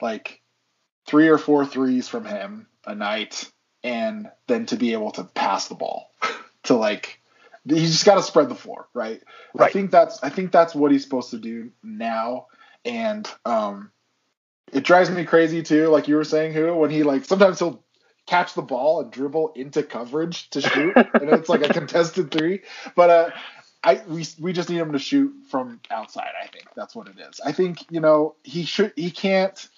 like three or four threes from him a night and then to be able to pass the ball to like he's just got to spread the floor right? i think that's i think that's what he's supposed to do now and um it drives me crazy too like you were saying who when he like sometimes he'll catch the ball and dribble into coverage to shoot and it's like a contested three but uh I we we just need him to shoot from outside. I think that's what it is. I think you know he should he can't.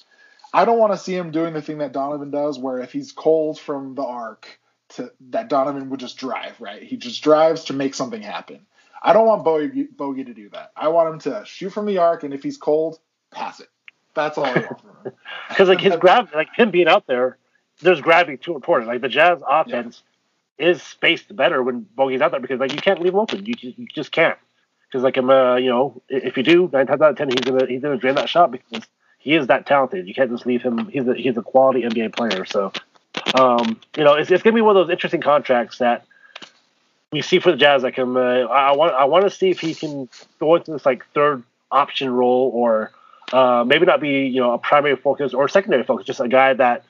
I don't want to see him doing the thing that Donovan does, where if he's cold from the arc, to that Donovan would just drive right. He just drives to make something happen. I don't want Bogey, Bogey to do that. I want him to shoot from the arc, and if he's cold, pass it. That's all I want from him. because like his grab, like him being out there, there's gravity to toward it. Like the Jazz offense is spaced better when Bogey's out there because like you can't leave him open. You just, you just can't. Because like I'm, uh, you know, if you do nine times out of ten, he's gonna he's gonna drain that shot because he is that talented. You can't just leave him. He's a he's a quality NBA player. So, um, you know, it's, it's gonna be one of those interesting contracts that we see for the Jazz. Like him, uh, I want I want to see if he can go into this like third option role or uh, maybe not be you know a primary focus or secondary focus, just a guy that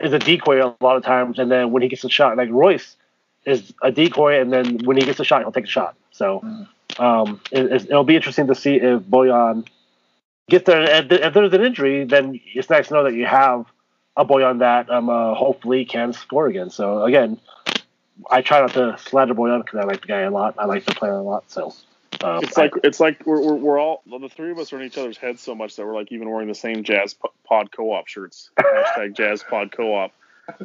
is a decoy a lot of times, and then when he gets a shot, like Royce is a decoy, and then when he gets a shot, he'll take a shot. So um, it, it'll be interesting to see if Bojan gets there. If if there's an injury, then it's nice to know that you have a Bojan that um, uh, hopefully can score again. So again, I try not to slander Bojan because I like the guy a lot. I like the player a lot. So um, It's like it's like we're, we're, we're all the three of us are in each other's heads so much that we're like even wearing the same Jazz Pod Co-op shirts. Hashtag Jazz Pod Co-op.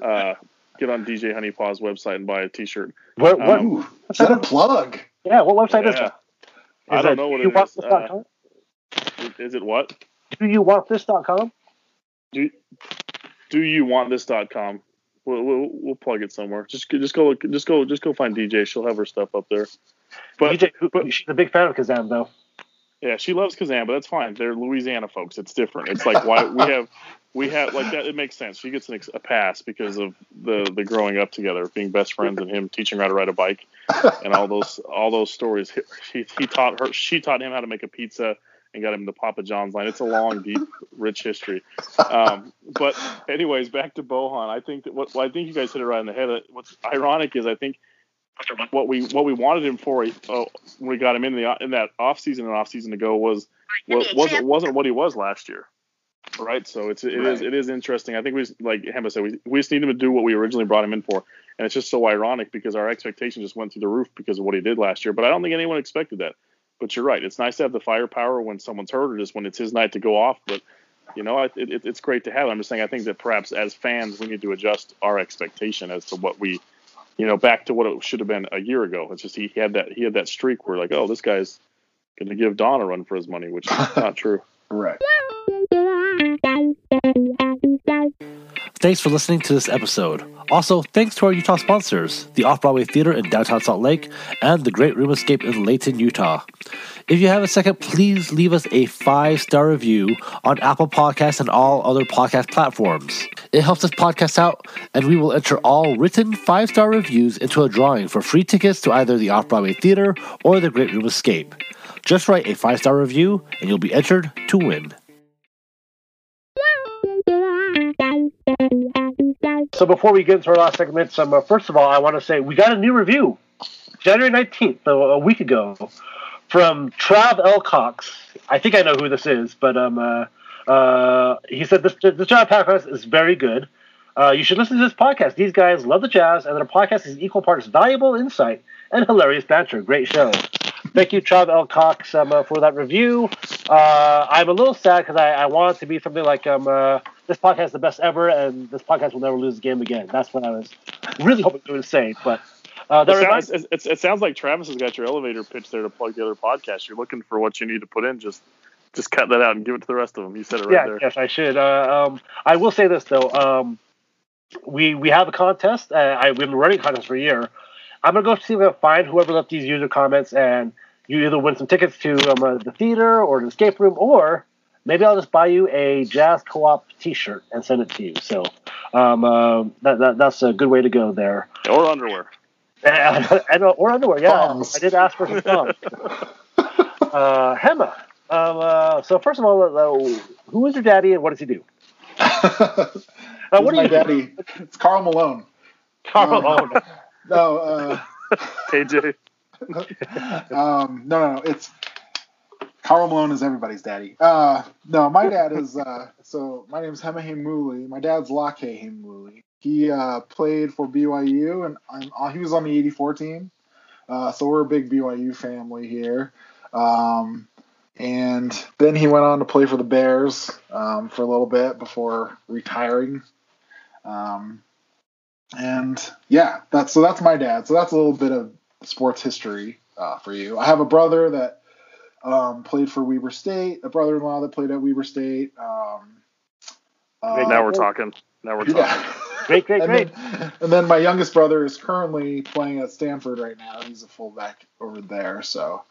Uh, get on DJ Honey Paw's website and buy a T-shirt. what, what, um, Ooh, is that a plug? yeah, what website is Yeah. it? I don't it know what do you it want is. this Uh, dot com? Is it what? Do you want this.com? Do do you want this.com? We'll, we'll we'll plug it somewhere. Just just go look, just go just go find DJ. She'll have her stuff up there. But DJ, who, but- she's a big fan of Kazaam, though. Yeah, she loves Kazaam, but that's fine. They're Louisiana folks. It's different. It's like why we have we have like that. It makes sense. She gets an ex- a pass because of the the growing up together, being best friends, and him teaching her how to ride a bike, and all those all those stories. He he taught her. She taught him how to make a pizza and got him the Papa John's line. It's a long, deep, rich history. Um, but anyways, back to Bojan. I think that what well, I think you guys hit it right in the head. What's ironic is I think what we what we wanted him for uh, when we got him in the in that off season and off season ago was was wasn't wasn't what he was last year, right? So it's it is Right. it is interesting. I think we just- like Hema said we we just need him to do what we originally brought him in for, and it's just so ironic because our expectation just went through the roof because of what he did last year. But I don't think anyone expected that. But you're right. It's nice to have the firepower when someone's hurt or just when it's his night to go off. But you know, it, it, it's great to have. I'm just saying. I think that perhaps as fans, we need to adjust our expectation as to what we, you know, back to what it should have been a year ago. It's just he, he had that he had that streak where like, oh, this guy's going to give Don a run for his money, which is not true. Right. Thanks for listening to this episode. Also, thanks to our Utah sponsors, the Off Broadway Theater in downtown Salt Lake and the Great Room Escape in Layton, Utah. If you have a second, please leave us a five star review on Apple Podcasts and all other podcast platforms. It helps us podcast out, and we will enter all written five star reviews into a drawing for free tickets to either the Off Broadway Theater or the Great Room Escape. Just write a five star review, and you'll be entered to win. So before we get into our last segment, uh, first of all, I want to say we got a new review, January nineteenth, so a week ago, from Trav Elcox. I think I know who this is, but um, uh, uh, he said this the Jazz podcast is very good. Uh, you should listen to this podcast. These guys love the Jazz, and their podcast is equal parts valuable insight and hilarious banter. Great show. Thank you, Trav L. Cox, um, uh, for that review. Uh, I'm a little sad because I, I want it to be something like um, uh, this podcast is the best ever, and this podcast will never lose a game again. That's what I was really hoping to say. But uh, that It reminds sounds, it, it sounds like Travis has got your elevator pitch there to plug the other podcast. You're looking for what you need to put in. Just just cut that out and give it to the rest of them. You said it right yeah, there. yes, I should. Uh, um, I will say this though. Um, we we have a contest. Uh, I, we've been running a contest for a year. I'm gonna go see if I can find whoever left these user comments, and you either win some tickets to um, uh, the theater or the escape room, or maybe I'll just buy you a jazz co-op T-shirt and send it to you. So um, uh, that, that that's a good way to go there. Or underwear. and, and, or underwear. Yeah. I did ask for some thongs. uh, Hema. Um, uh, so first of all, uh, who is your daddy and what does he do? Uh, what my you daddy? It's Karl Malone. Karl, No. oh, no. Uh, KJ. um, no, no, no. It's Karl Malone is everybody's daddy. Uh, no, my dad is. Uh, so my name's Hema Mooley. My dad's Lake Mooley. He uh, played for BYU, and I'm, uh, he was on the '84 team. Uh, so we're a big BYU family here. Um, and then he went on to play for the Bears um, for a little bit before retiring. Um, and yeah, that's so that's my dad. So that's a little bit of sports history uh, for you. I have a brother that um, played for Weber State, a brother-in-law that played at Weber State. Um, uh, now we're talking. Now we're talking. yeah. Great, great, and great. Then, and then my youngest brother is currently playing at Stanford right now. He's a fullback over there. So,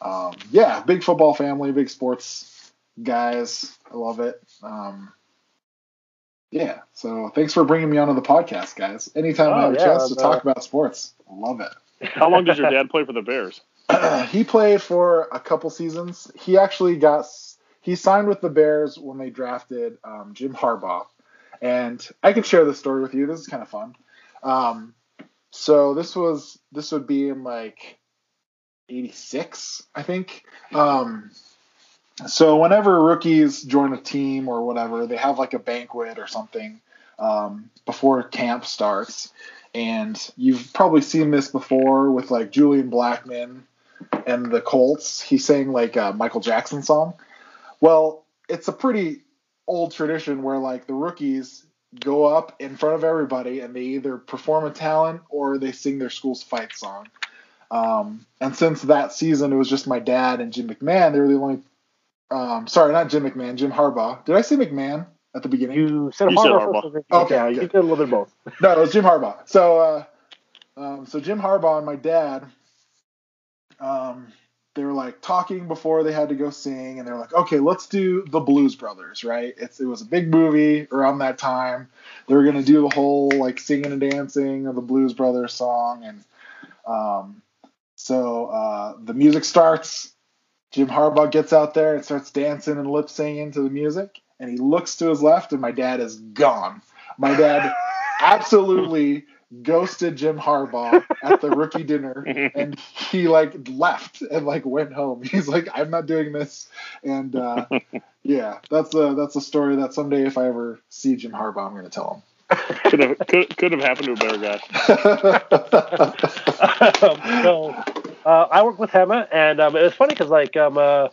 um, yeah, big football family, big sports guys. I love it. Um, yeah. So thanks for bringing me onto the podcast, guys. Anytime I Oh, have a chance to uh, talk about sports, love it. How long does your dad play for the Bears? he played for a couple seasons. He actually got he signed with the Bears when they drafted um, Jim Harbaugh, and I can share this story with you. This is kind of fun. Um, so this was this would be in like 86, I think. Um, so whenever rookies join a team or whatever, they have like a banquet or something um, before camp starts. And you've probably seen this before with like Julian Blackmon and the Colts. He sang like a Michael Jackson song. Well, it's a pretty old tradition where like the rookies go up in front of everybody and they either perform a talent or they sing their school's fight song. Um, and since that season it was just my dad and Jim McMahon, they were the only. Um, sorry, not Jim McMahon, Jim Harbaugh. Did I say McMahon at the beginning? You said You said Harbaugh. Harbaugh. Okay, yeah, you did a little bit of both. No, it was Jim Harbaugh. So, uh, um, so Jim Harbaugh and my dad, um, they were like talking before they had to go sing, and they're like, "Okay, let's do the Blues Brothers." Right? It's it was a big movie around that time. They were gonna do the whole like singing and dancing of the Blues Brothers song, and um, so uh, the music starts. Jim Harbaugh gets out there and starts dancing and lip singing to the music, and he looks to his left, and my dad is gone. My dad absolutely ghosted Jim Harbaugh at the rookie dinner, and he like left and like went home. He's like, I'm not doing this, and uh, yeah, that's a that's a story that someday if I ever see Jim Harbaugh, I'm gonna tell him. Could have could, could have happened to a better guy. him. so uh, I work with Hema, and um, was funny because like um, uh,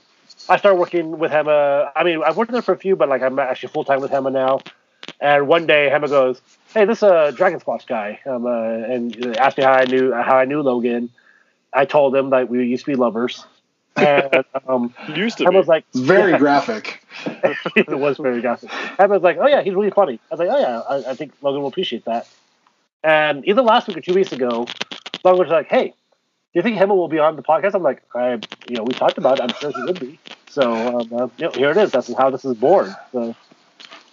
I started working with Hema. I mean, I've worked there for a few, but like I'm actually full time with Hema now. And one day Hema goes, "Hey, this is a Dragon Squatch guy," um, uh, and asked me how I knew how I knew Logan. I told him that we used to be lovers. And um, Used to Hema be. was like, it's very graphic. it was very gossip. I was like, "Oh yeah, he's really funny." I was like, "Oh yeah, I, I think Logan will appreciate that." And either last week or two weeks ago, Logan was like, "Hey, do you think Hema will be on the podcast?" I'm like, "I, you know, we talked about it. I'm sure he would be." So, um, uh, you know, here it is. That's how this is born. So,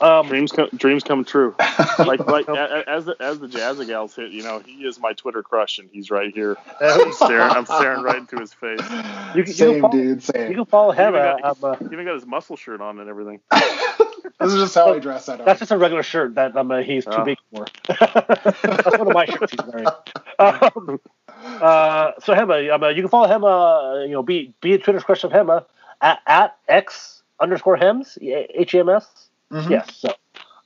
um, Dreams come, dreams come true. Like like a- a- as the, as the Jazzy Gals hit, you know, he is my Twitter crush, and he's right here. I'm staring, I'm staring right into his face. You can- you same can follow- dude, same. you can follow He even Hema. got- Um, uh, He even got his muscle shirt on and everything. this is just how I dress at that's just a regular shirt that um, uh, he's too Oh. big for. that's one of my shirts he's wearing. Um, uh, so Hema, um, uh, you can follow Hema. Uh, you know, be be a Twitter's crush of Hema at, at x underscore hems h e m s. Mhm. Yes. So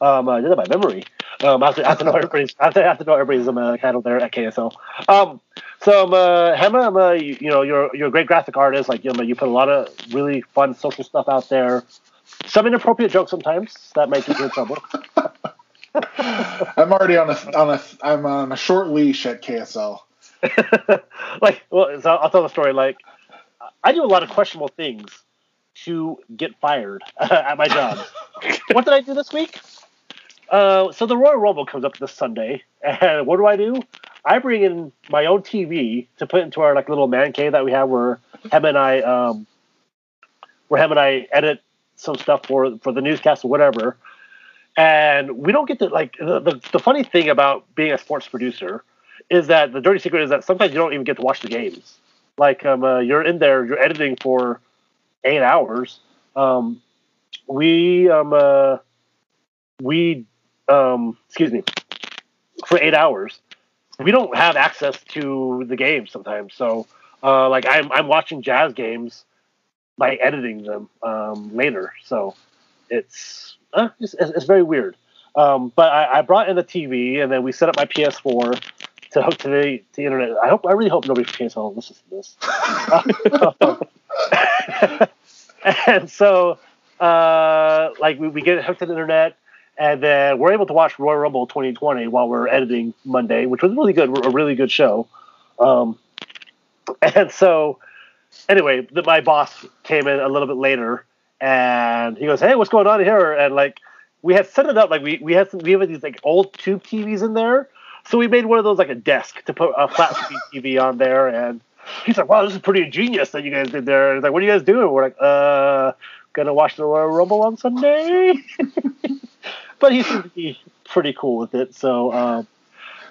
um, I did that by memory. Um, I have to, I have to know everybody's. I have to, I have to know everybody's um, uh, handle there at KSL. Um, so um, uh, Hema, um, uh, you, you know, you're you're a great graphic artist. Like you, know, you put a lot of really fun social stuff out there. Some inappropriate jokes sometimes that might get you in trouble. I'm already on a on a I'm on a short leash at KSL. like, well, so I'll tell the story. Like, I do a lot of questionable things to get fired at my job. what did I do this week? Uh, so the Royal Rumble comes up this Sunday, and what do I do? I bring in my own TV to put into our like little man cave that we have, where Hem and I, um, where Hem and I edit some stuff for for the newscast or whatever. And we don't get to like the, the the funny thing about being a sports producer is that the dirty secret is that sometimes you don't even get to watch the games. Like um, uh, you're in there, you're editing for eight hours. Um, we um, uh, we um, excuse me for eight hours. We don't have access to the game sometimes. So uh, like I'm I'm watching jazz games by editing them um, later. So it's, uh, it's it's very weird. Um, but I, I brought in the TV and then we set up my PS4 to hook to the, the internet. I hope I really hope nobody from KSL listens to this. and so, uh, like we, we get hooked to the internet, and then we're able to watch Royal Rumble 2020 while we're editing Monday, which was really good, a really good show. Um, and so, anyway, the, my boss came in a little bit later, and he goes, "Hey, what's going on here?" And like we had set it up like we we had some, we have these like old tube TVs in there, so we made one of those like a desk to put a flat TV on there, and he's like, "Wow, this is pretty ingenious that you guys did there." And he's like, "What are you guys doing?" We're like, "Uh, gonna watch the Royal Rumble on Sunday." but he seemed to be pretty cool with it, so um,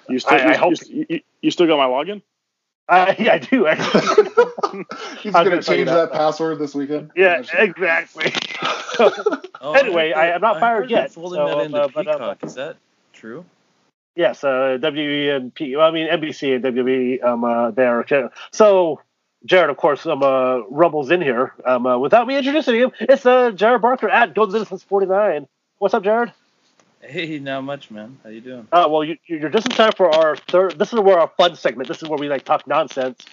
You still, I- I you, hope- you, you, you still got my login? I, I do actually. He's gonna gonna change that. that password this weekend. yeah, exactly. Oh, Anyway, I, I am not I fired yet, Folding so, that into uh, but, uh, Peacock. Is that true? Yes, uh, WE and P. Well, I mean NBC and WWE. Um, uh, there. So Jared, of course, um, uh, rumbles in here. Um, uh, without me introducing him, it's uh, Jared Barker at GoTheDistance49. What's up, Jared? Hey, not much, man. How you doing? Uh, well, you, you're just in time for our third. This is where our fun segment. This is where we like talk nonsense.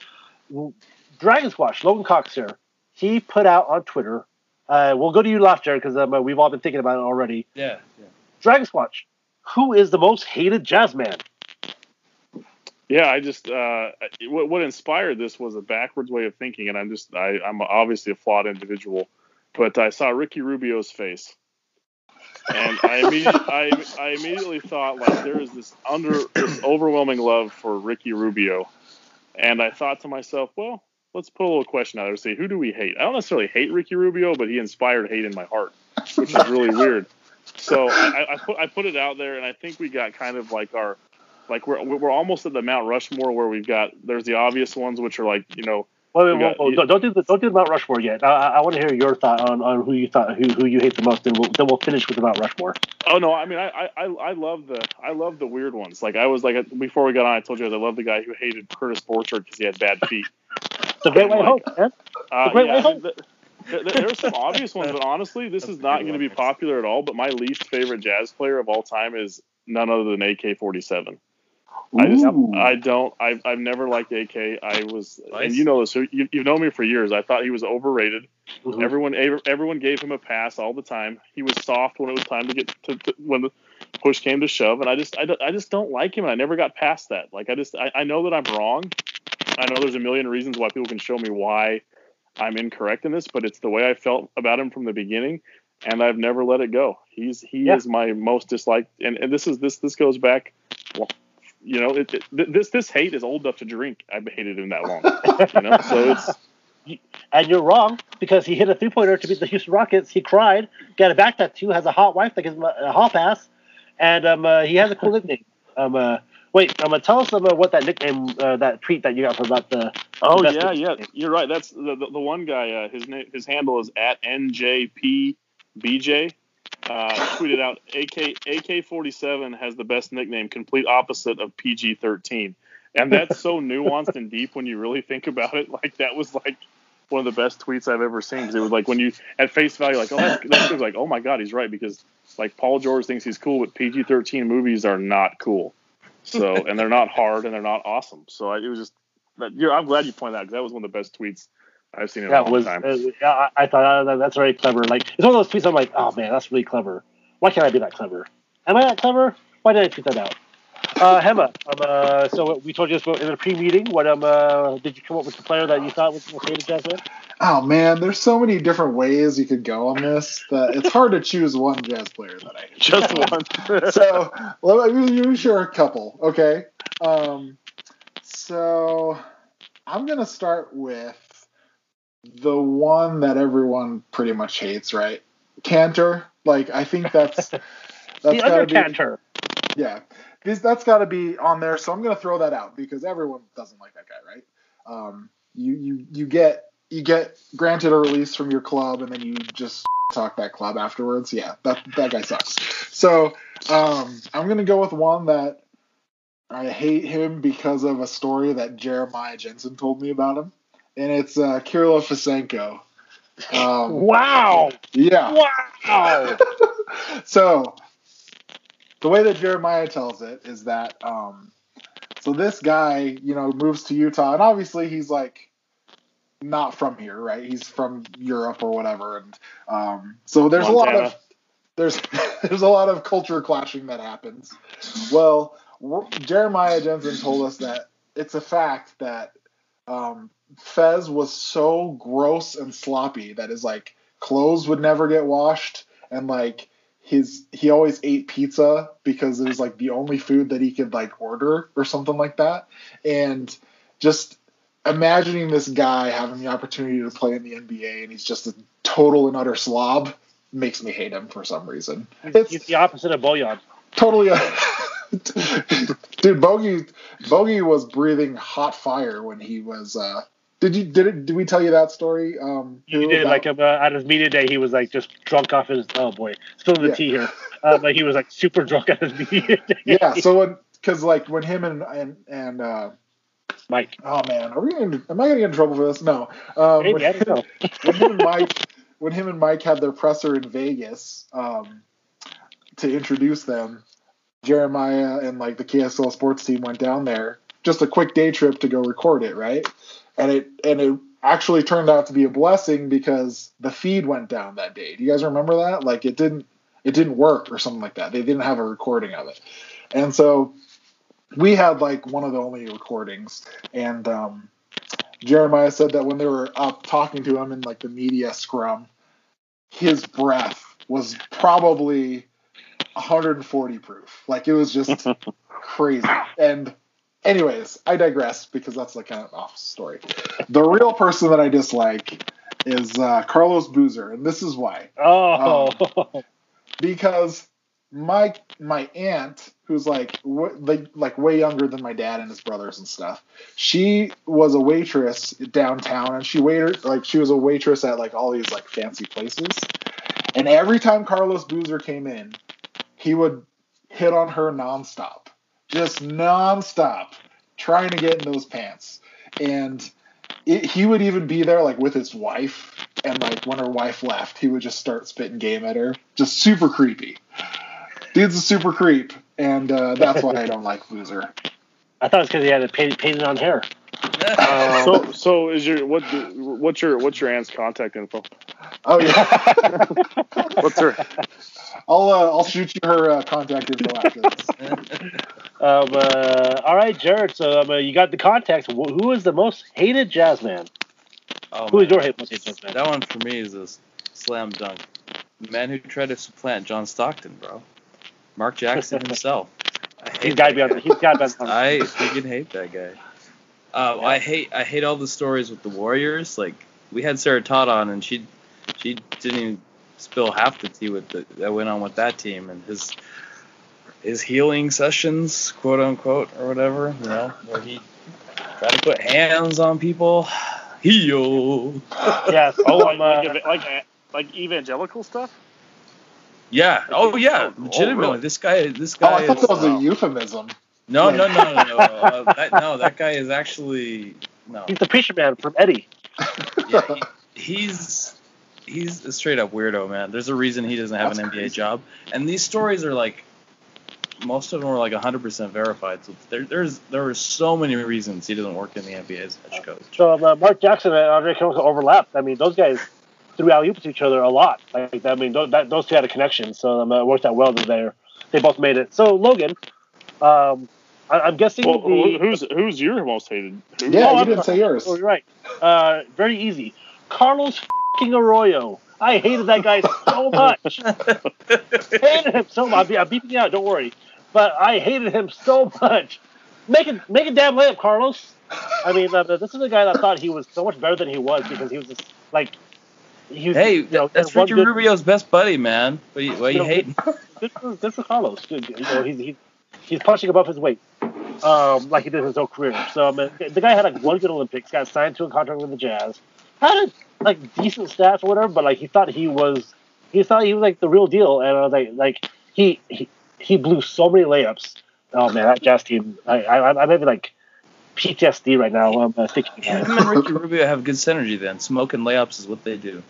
Dragon Squatch, Logan Cox here. He put out on Twitter. Uh, we'll go to you last, Jared, because um, uh, we've all been thinking about it already. Yeah, yeah. Dragon Squatch, who is the most hated jazz man? Yeah, I just uh, what, what inspired this was a backwards way of thinking, and I'm just I, I'm obviously a flawed individual, but I saw Ricky Rubio's face, and I immediately I, I immediately thought like there is this under this overwhelming love for Ricky Rubio, and I thought to myself, well, let's put a little question out there. Say, who do we hate? I don't necessarily hate Ricky Rubio, but he inspired hate in my heart, which is really weird. So I, I put I put it out there, and I think we got kind of like our like we're we're almost at the Mount Rushmore where we've got there's the obvious ones which are like you know Wait, wait, got- wait, wait, don't do the don't do the Mount Rushmore yet. I, I, want to hear your thought on, on who you thought who, who you hate the most, and we'll, then we'll finish with the Mount Rushmore. oh no I mean I I I love the I love the weird ones like I was like before we got on I told you guys I love the guy who hated Curtis Borchardt because he had bad feet. The Great White Hope, man. Uh, great yeah, way home. th- th- there are some obvious ones, but honestly, this That's is not going to be popular at all. But my least favorite jazz player of all time is none other than AK-47. I just, I don't, I've, I've never liked AK. I was, and you know this, you, you've known me for years. I thought he was overrated. Mhm. Everyone, everyone gave him a pass all the time. He was soft when it was time to get to, to when the push came to shove, and I just, I, don't- I just don't like him, and I never got past that. Like, I just, I, I know that I'm wrong. I know there's a million reasons why people can show me why I'm incorrect in this, but it's the way I felt about him from the beginning, and I've never let it go. He's he Yeah. is my most disliked, and, and this is this this goes back. Well, you know, it, it, this this hate is old enough to drink. I've hated him that long. You know, so it's And you're wrong because he hit a three pointer to beat the Houston Rockets. He cried, got a back tattoo, has a hot wife that gives him a, a hall pass, and um, uh, he has a cool nickname. Um, uh, wait, um, uh, tell us uh, what that nickname, uh, that tweet that you got about the. oh yeah, yeah, you're right. That's the the, the one guy. Uh, his name his handle is at njpbj. Uh, tweeted out AK AK forty seven has the best nickname, complete opposite of PG thirteen, and that's so nuanced and deep when you really think about it. Like that was like one of the best tweets I've ever seen because it was like when you at face value like oh that's, that's like oh my god he's right because like Paul George thinks he's cool but PG thirteen movies are not cool, so and they're not hard and they're not awesome. So I, it was just that, you're, I'm glad you pointed that because that was one of the best tweets I've seen in a That long was, time. uh, yeah, I, I thought uh, that's very clever. Like, it's one of those tweets I'm like, oh man, that's really clever. Why can't I be that clever? Am I that clever? Why did I tweet that out? Uh, Hema, um, uh, so we told you this in the pre-meeting. What um, uh, did you come up with the player that you thought was was hated jazz man? Oh man, there's so many different ways you could go on this that it's hard to choose one jazz player that I. Just one. so let me you share a couple, okay? Um, so I'm gonna start with the one that everyone pretty much hates, right? Kanter. Like I think that's that's the other be Kanter. yeah. This that's got to be on there. So I'm gonna throw that out because everyone doesn't like that guy, right? Um, you you you get you get granted a release from your club and then you just talk that club afterwards. Yeah, that that guy sucks. So um, I'm gonna go with one that I hate him because of a story that Jeremiah Jensen told me about him, and it's uh, Kyrylo Fesenko. Um, Wow! yeah. Wow! so the way that Jeremiah tells it is that um so this guy, you know, moves to Utah and obviously he's like not from here, right? He's from Europe or whatever and um so there's a lot of there's there's a lot of culture clashing that happens. Well, Jeremiah Jensen told us that it's a fact that um, Fez was so gross and sloppy that his like clothes would never get washed, and like his he always ate pizza because it was like the only food that he could like order or something like that, and just imagining this guy having the opportunity to play in the NBA and he's just a total and utter slob makes me hate him for some reason. It's He's the opposite of Bojan. totally dude bogey bogey was breathing hot fire when he was uh did you did it did we tell you that story um You did about- like um, uh, at his media day, he was like just drunk off his. Oh boy, spilling the Yeah. tea here. Uh, but he was like super drunk at his media day. yeah so when because like when him and and and uh Mike. Oh man, are we? Gonna, am I gonna get in trouble for this? No. Um, Maybe, when, I don't know. when him and Mike, when him and Mike had their presser in Vegas um, to introduce them, Jeremiah and like the KSL sports team went down there. Just a quick day trip to go record it, right? And it and it actually turned out to be a blessing because the feed went down that day. Do you guys remember that? Like it didn't it didn't work or something like that. They didn't have a recording of it. And so we had like one of the only recordings and um Jeremiah said that when they were up talking to him in like the media scrum, his breath was probably 140 proof. Like it was just crazy. And anyways, I digress because that's like kind of off story. The real person that I dislike is uh, Carlos Boozer, and this is why. Oh, Because my my aunt, who's like w- like like way younger than my dad and his brothers and stuff, she was a waitress downtown, and she waited like she was a waitress at like all these like fancy places. And every time Carlos Boozer came in, he would hit on her nonstop, just nonstop, trying to get in those pants. And it, he would even be there like with his wife, and like when her wife left, he would just start spitting game at her, just super creepy. Dude's a super creep, and uh, that's why I don't like Boozer. I thought it was because he had a painted, painted on hair. Um, So so is your what what's your what's your aunt's contact info? oh yeah, What's her? I'll uh, I'll shoot you her uh, contact info after this. Um, uh, all right, Jared. So um, uh, you got the context. Who is the most hated jazz man? Oh, Who is your hate- most hated jazz man? That one for me is a slam dunk. The man who tried to supplant John Stockton, bro. Mark Jackson himself. He's got to be on. He's got to be on. I freaking hate that guy. Uh, I hate I hate all the stories with the Warriors. Like we had Sarah Todd on, and she she didn't even spill half the tea with the, that went on with that team and his his healing sessions, quote unquote, or whatever. You know, where he tried to put hands on people. Heal. Yes. Oh, Oh, like uh, like, like like evangelical stuff. Yeah. Oh yeah. Oh, Legitimately, really? this guy. This Oh, guy. I thought is, that was wow. a euphemism. no, no, no, no, no. Uh, that, no, that guy is actually no. he's the preacher man from Eddie. yeah, he, he's he's a straight up weirdo, man. There's a reason he doesn't have That's an NBA crazy. job, and these stories are like most of them were like 100% verified. So there, there's there are so many reasons he doesn't work in the NBA as a head coach. So uh, Mark Jackson and Andre Caruso overlapped. I mean, those guys threw alley oops to each other a lot. Like I mean, those, that, those two had a connection, so um, it worked out well that they they both made it. So Logan, um, I, I'm guessing Well, the, who's who's your most hated? Who- Yeah, Oh, you I'm didn't say yours. Oh, you're right. Uh, very easy. Carlos fucking Arroyo. I hated that guy so much. hated him so much. I'm beeping you out. Don't worry. But I hated him so much. Make it, make a damn layup, Carlos. I mean, uh, this is a guy that thought he was so much better than he was because he was just like. He was, Hey, you know, that's Richard good- Rubio's best buddy, man. Why you, why you No, hating? good for, good for Carlos. Good, you know, he's, he's he's punching above his weight, um, like he did his whole career. So I mean, the guy had like one good Olympics, got signed to a contract with the Jazz, had a, like decent stats or whatever, but like he thought he was, he thought he was like the real deal, and I was like, like he he, he blew so many layups. Oh man, that Jazz team, I I, I maybe like PTSD right now. I'm uh, thinking about it. Him and Ricky Rubio have good synergy. Then smoking layups is what they do.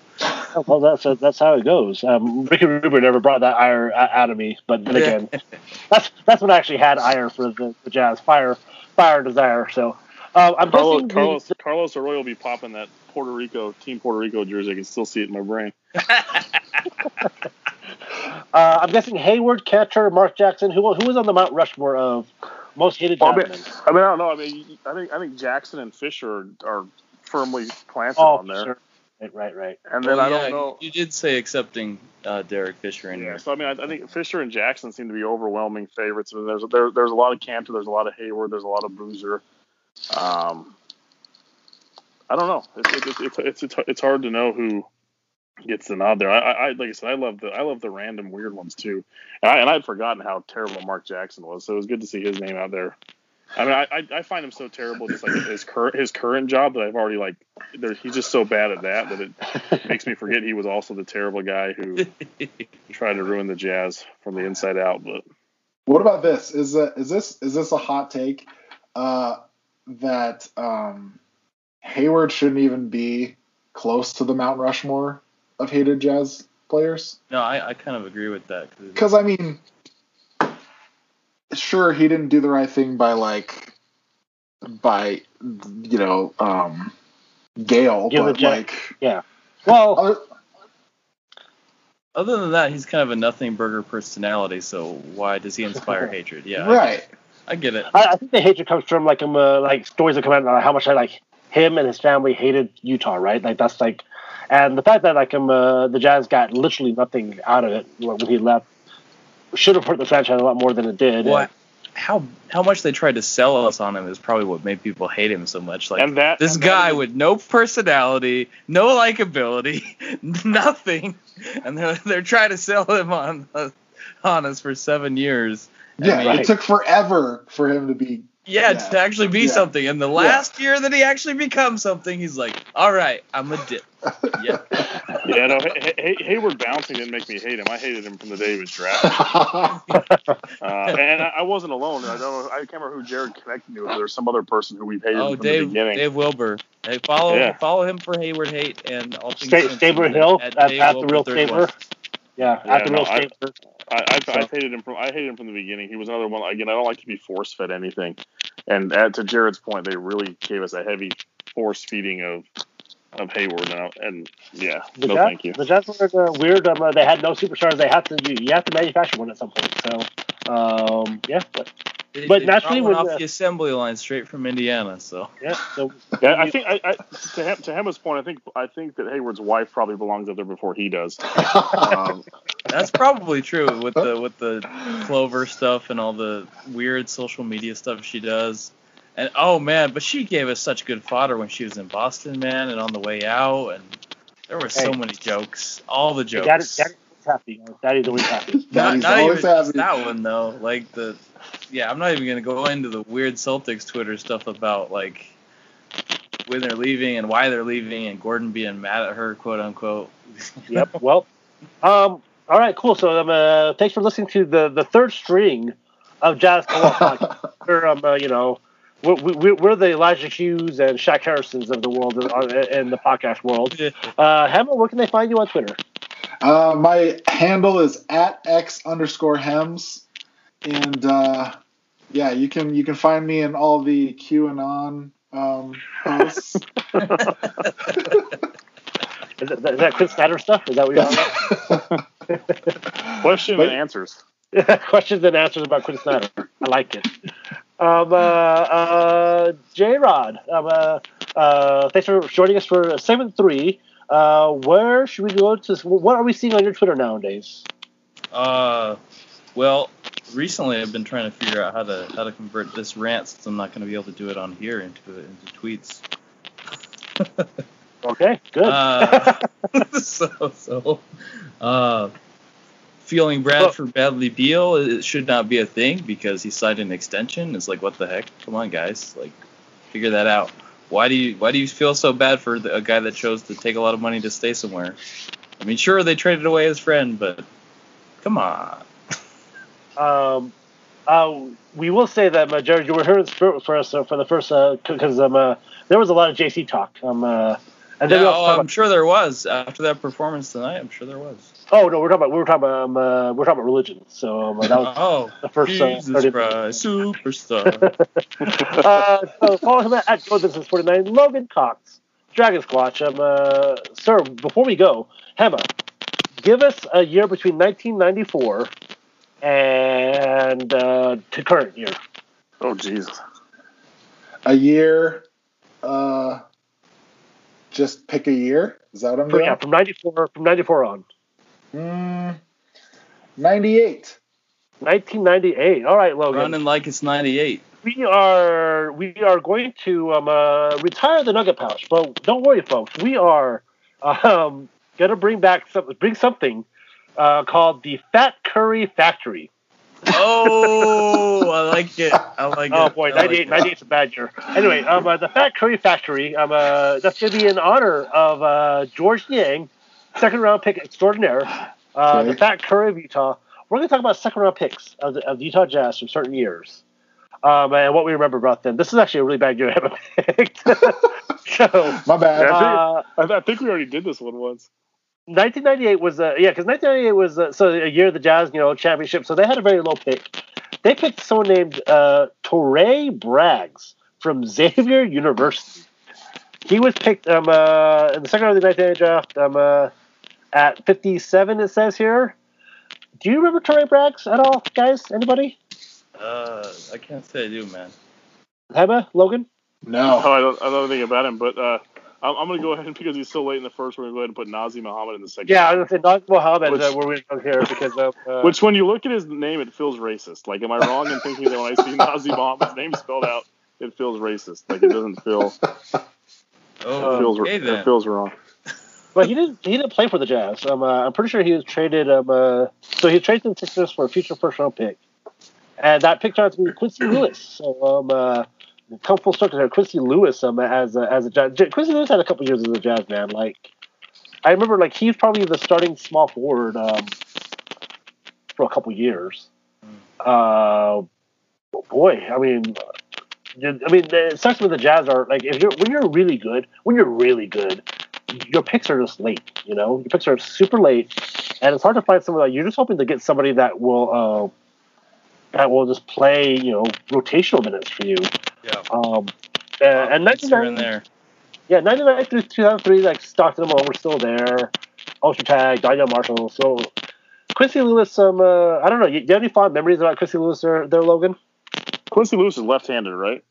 Well, that's that's how it goes. Um, Ricky Rubio never brought that ire out of me, but then again, that's that's when I actually had ire for the, the Jazz, fire, fire, desire. So uh, I'm Carlos, guessing Carlos Carlos Arroyo will be popping that Puerto Rico Team Puerto Rico jersey. I can still see it in my brain. uh, I'm guessing Hayward, Catcher, Mark Jackson. Who who was on the Mount Rushmore of most hated Well, I mean, I mean, I don't know. I mean, I think I think Jackson and Fisher are, are firmly planted Oh, on there, sure. Right, right, right. and then Well, I yeah, don't know. You did say accepting uh, Derek Fisher in Yeah, here. so I mean, I, I think Fisher and Jackson seem to be overwhelming favorites. I mean, there's there, there's a lot of Kanter, there's a lot of Hayward, there's a lot of Boozer. Um, I don't know. It's it's, it's it's it's it's hard to know who gets the nod there. I, I I- like I said, I love the I love the random weird ones too, and I and I'd forgotten how terrible Mark Jackson was. So it was good to see his name out there. I mean, I I, I find him so terrible, just like his current his current job that I've already like. There, he's just so bad at that that it makes me forget he was also the terrible guy who tried to ruin the Jazz from the inside out. But What about this? Is uh, is this is this a hot take? Uh, that um, Hayward shouldn't even be close to the Mount Rushmore of hated Jazz players? No, I, I kind of agree with that. Because I mean, sure he didn't do the right thing by like by you know um, Gail, Give but like Yeah. Well, other, Other than that, he's kind of a nothing burger personality. So why does he inspire hatred? Yeah, I- right. I, get it. I, I think the hatred comes from like um uh, like stories that come out about how much I like him and his family hated Utah, right? Like that's like, and the fact that like him, uh, the Jazz got literally nothing out of it when he left should have hurt the franchise a lot more than it did. What? How how much they tried to sell us on him is probably what made people hate him so much. Like and that this and guy is- with no personality, no likability, nothing, and they're they're trying to sell him on on us for seven years. I Yeah, mean, Right. it took forever for him to be. Yeah, Yeah. to actually be Yeah. something. And the last year that he actually becomes something, he's like, "All right, I'm a dip." Yeah, Yeah, no, Hay- Hay- Hayward bouncing didn't make me hate him. I hated him from the day he was drafted. Uh, and I I wasn't alone. I don't. know- I can't remember who Jared connected me with. There's some other person who we've hated oh from the Dave beginning. Dave Wilbur. Hey, follow Yeah. follow him for Hayward hate and all things. Sta- Simpson Stabler Hill at at, at the real 31. Stabler. Yeah, Yeah, at the no, real I- Stabler. I, I've, So- I've hated him from. I hated him from the beginning. He was another one. Again, I don't like to be force fed anything. And at, to Jared's point, they really gave us a heavy force feeding of of Hayward. And, I- and yeah, The no, Jazz, thank you. The Jazz were uh, weird. Um, uh, they had no superstars. They had to. You, you have to manufacture one at some point. So, um, yeah, but, They- But they naturally brought one when off the- the assembly line straight from Indiana. So yeah. So Yeah, I think I, I, to him, to Hema's point, I think I think that Hayward's wife probably belongs up there before he does. Um, that's probably true with the with the Clover stuff and all the weird social media stuff she does. And oh man, but she gave us such good fodder when she was in Boston, man, and on the way out, and there were so Hey. many jokes, all the jokes. Daddy, Daddy's always happy. Daddy's always happy. not, Daddy's not always even happy. that one though. Like the, yeah, I'm not even gonna go into the weird Celtics Twitter stuff about like when they're leaving and why they're leaving and Gordon being mad at her, quote unquote. yep. Well, um, all right, cool. So, um, uh, thanks for listening to the the third string of Jazz podcast. We're, um, uh, you know, we're, we're, we're the Elijah Hughes and Shaq Harrisons of the world in, in the podcast world. Uh, Hema, where can they find you on Twitter? Uh, my handle is at x underscore hema, and uh, yeah, you can you can find me in all the QAnon um, posts. Is, it, is that Chris Snyder stuff? Is that what you're on? question But- and answers. Questions and answers about Chris Snyder. I like it. Um, uh, uh, J Rod, um, uh, uh, thanks for joining us for segment three. Uh, where should we go to? What are we seeing on your Twitter nowadays? Uh, well, recently I've been trying to figure out how to how to convert this rant since I'm not going to be able to do it on here into into tweets. Okay, good. Uh, so so, uh, feeling Bradford Bradley Beal it should not be a thing because he signed an extension. It's like what the heck? Come on, guys, like figure that out. Why do you why do you feel so bad for the, a guy that chose to take a lot of money to stay somewhere? I mean, sure they traded away his friend, but come on. Um, uh, we will say that, uh, Jared, you were here spirit for us uh, for the first because um, uh, there was a lot of JC talk. Um, uh, and then Yeah, we oh, I'm about, sure there was after that performance tonight. I'm sure there was. Oh no, we're talking about we were talking about um, uh, we're talking about religion. So um, that was Oh, the first uh, Jesus 30 Christ, superstar. uh, so follow him at, at Business 49. Logan Cox, Dragon Squatch. Um, uh, sir, before we go, Hema, give us a year between 1994 and uh, to current year. Oh Jesus. a year. Uh, just pick a year. Is that what I'm doing? yeah, from 94 from 94 on. Mm, Ninety-eight. 1998. All right, Logan. Running like it's 98. We are we are going to um, uh, retire the Nugget Pouch, but don't worry, folks. We are um, gonna bring back some, bring something uh, called the Fat Curry Factory. Oh, I like it. I like it. Oh boy, I like 98, it. 98 is a bad year. Anyway, um, uh, the Fat Curry Factory. Um, uh, that's going to be in honor of uh, Georges Niang, second round pick extraordinaire. Uh, Okay. The Fat Curry of Utah. We're going to talk about second round picks of the, of the Utah Jazz from certain years. Um, and what we remember about them. This is actually a really bad year I haven't picked. so, My bad. Yeah, I think- uh, I, I think we already did this one once. 1998 was uh, yeah, because 1998 was uh, so a year of the Jazz, you know, championship. So they had a very low pick. They picked someone named uh, Torraye Braggs from Xavier University. He was picked um, uh, in the second round of the 1998 draft um, uh, at 57. It says here. Do you remember Torraye Braggs at all, guys? Anybody? Uh, I can't say I do, man. Hema, Logan? no. Oh, I don't, I don't know anything about him, but uh, I'm, I'm going to go ahead and because he's so late in the first, we're going to go ahead and put Nazi Muhammad in the second. Yeah, I was going to say Naz Mohammed Which- uh, where we go here because of. Uh, Which, when you look at his name, it feels racist. Like, am I wrong in thinking that when I see Nazi Muhammad's name spelled out, it feels racist? Like, it doesn't feel. Oh, It feels, okay it then. feels wrong. But he didn't. He didn't play for the Jazz. Um, uh, I'm pretty sure he was traded. Um, uh, so he traded the Sixers for a future first round pick, and that pick turned out to be Quincy Lewis. So um, uh, come full circle there. Quincy Lewis um, as a, as a Jazz. Quincy Lewis had a couple years as a Jazz man. Like I remember, like he was probably the starting small forward um, for a couple years. Uh, boy, I mean. I mean, it sucks when the Jazz are like if you're when you're really good, when you're really good, your picks are just late. You know, your picks are super late, and it's hard to find someone that you're just hoping to get somebody that will uh, that will just play, you know, rotational minutes for you. Yeah. Um, uh, and Points here 99, and there. yeah, 99 through 2003, like Stockton and Malone were still there. Ultra Tag, Donyell Marshall. So Quincy Lewis, um, uh, I don't know. You, you have any fond memories about Quincy Lewis there, there Logan? Quincy Lewis is left handed, right?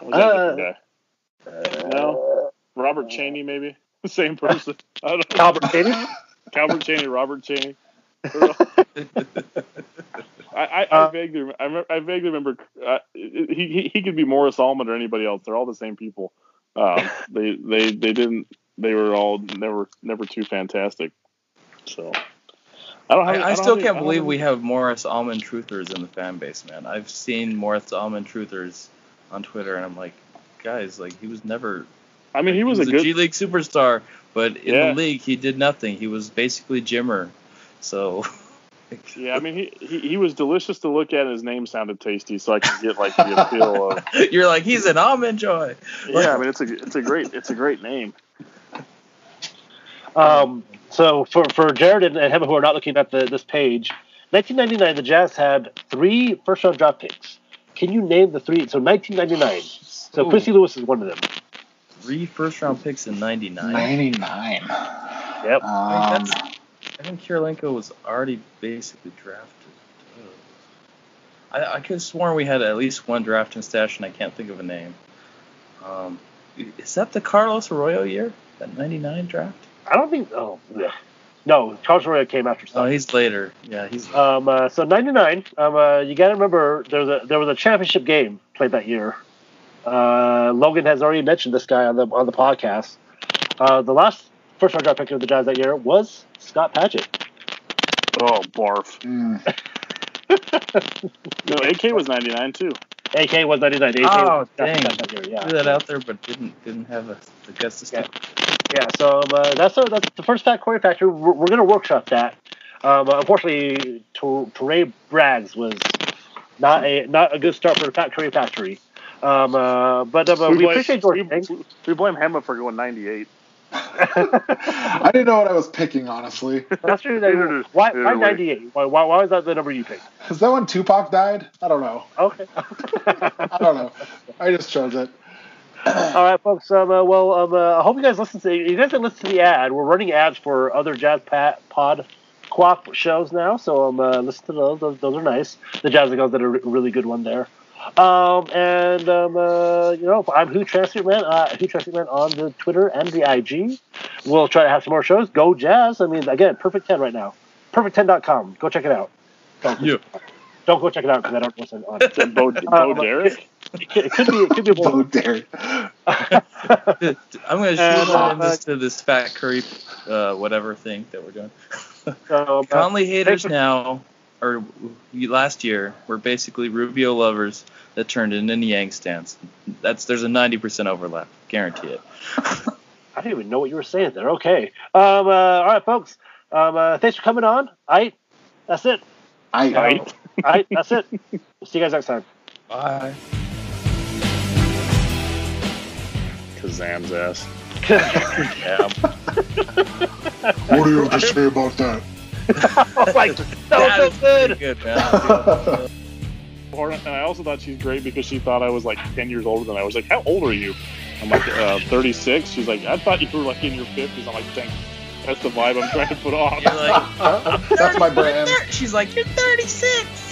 Or was that guy? No. Robert Cheaney, maybe? The same person. I don't know. Cheaney? Calbert Cheaney, Robert Cheaney. I, I, I Uh, vaguely, rem- I, remember, I vaguely remember uh, he, he he could be Morris Almond or anybody else. They're all the same people. Um, they they they didn't. They were all never never too fantastic. So I don't. Have, I, I don't still have can't I believe have we have Morris Almond truthers in the fan base, man. I've seen Morris Almond truthers on Twitter, and I'm like, guys, like he was never. I mean, he was, a good. G League superstar, but in Yeah. the league he did nothing. He was basically Jimmer. So. Yeah, I mean, he, he he was delicious to look at. and His name sounded tasty, so I could get like the appeal of. You're like he's an almond joy. Yeah, I mean, it's a it's a great it's a great name. Um, so for, for Jared and, and Hema who are not looking at the, this page, 1999, the Jazz had three first round draft picks. Can you name the three? So 1999. So Ooh. Quincy Lewis is one of them. Three first round picks in '99. 99. Yep. Um, that's- I think Kirilenko was already basically drafted. I, I could have sworn we had at least one draft in stash, and I can't think of a name. Um, is that the Carlos Arroyo year? That '99 draft? I don't think. Oh, yeah. no. Carlos Arroyo came after. Oh, he's later. Yeah, he's. Um, uh, so 99. Um, uh, you got to remember there was a there was a championship game played that year. Uh, Logan has already mentioned this guy on the on the podcast. Uh, the last first round draft pick of the Jazz that year was Scott Padgett. Oh, barf. mm, No, AK was ninety nine too. AK was 99. AK Oh, was dang. that year, yeah. threw that out there, but didn't didn't have a, the guts to stick. Yeah, so um, uh, that's, a, that's the first Fat Curry Factory. We're, we're going to workshop that. Um, uh, unfortunately, to, Torraye Braggs was not a not a good start for the Fat Curry Factory. Um, uh, but uh, we, blame, appreciate George. we, we blame Hema for going ninety eight. I didn't know what I was picking, honestly. That's true. That, why, why 98? Why, why, why was that the number you picked? Is that when Tupac died? I don't know. Okay. I don't know. I just chose it. All right, folks. Um, uh, well, um, uh, I hope you guys listen to you guys can listen to the ad. We're running ads for other Jazz Pat Pod co-op shows now, so um, uh, listen to those. those. Those are nice. The Jazz Girls did a really good one there. Um, and um, uh, you know, I'm Who Transfer Man, uh, Who Transfer Man on the Twitter and the IG. We'll try to have some more shows. Go Jazz! I mean, again, Perfect Ten right now. Perfect10.com. Go check it out. Don't, Yeah. don't go check it out because I don't listen on it. Is that Bo, Bo Derek? It could, it could be. It could be Bo. Derek. I'm gonna shoot And, that uh, this to this fat curry, uh, whatever thing that we're doing. So, uh, Conley haters thanks for- now, or last year, were basically Rubio lovers that turned into Niang stands. That's there's a 90% overlap, guarantee it. I didn't even know what you were saying there. Okay. Um, uh, all right, folks. Um, uh, thanks for coming on. I. That's it. I, all right. That's it. See you guys next time. Bye. Kazaam's ass. Yeah. What do you have to say about that? Oh my, that That was so good. good, man. And I also thought she's great because she thought I was like 10 years older than I was. Like, how old are you? I'm like, uh, 36. She's like, I thought you were like in your 50s. I'm like, thanks. That's the vibe I'm trying to put off. You're like, That's my brand. She's like, you're 36.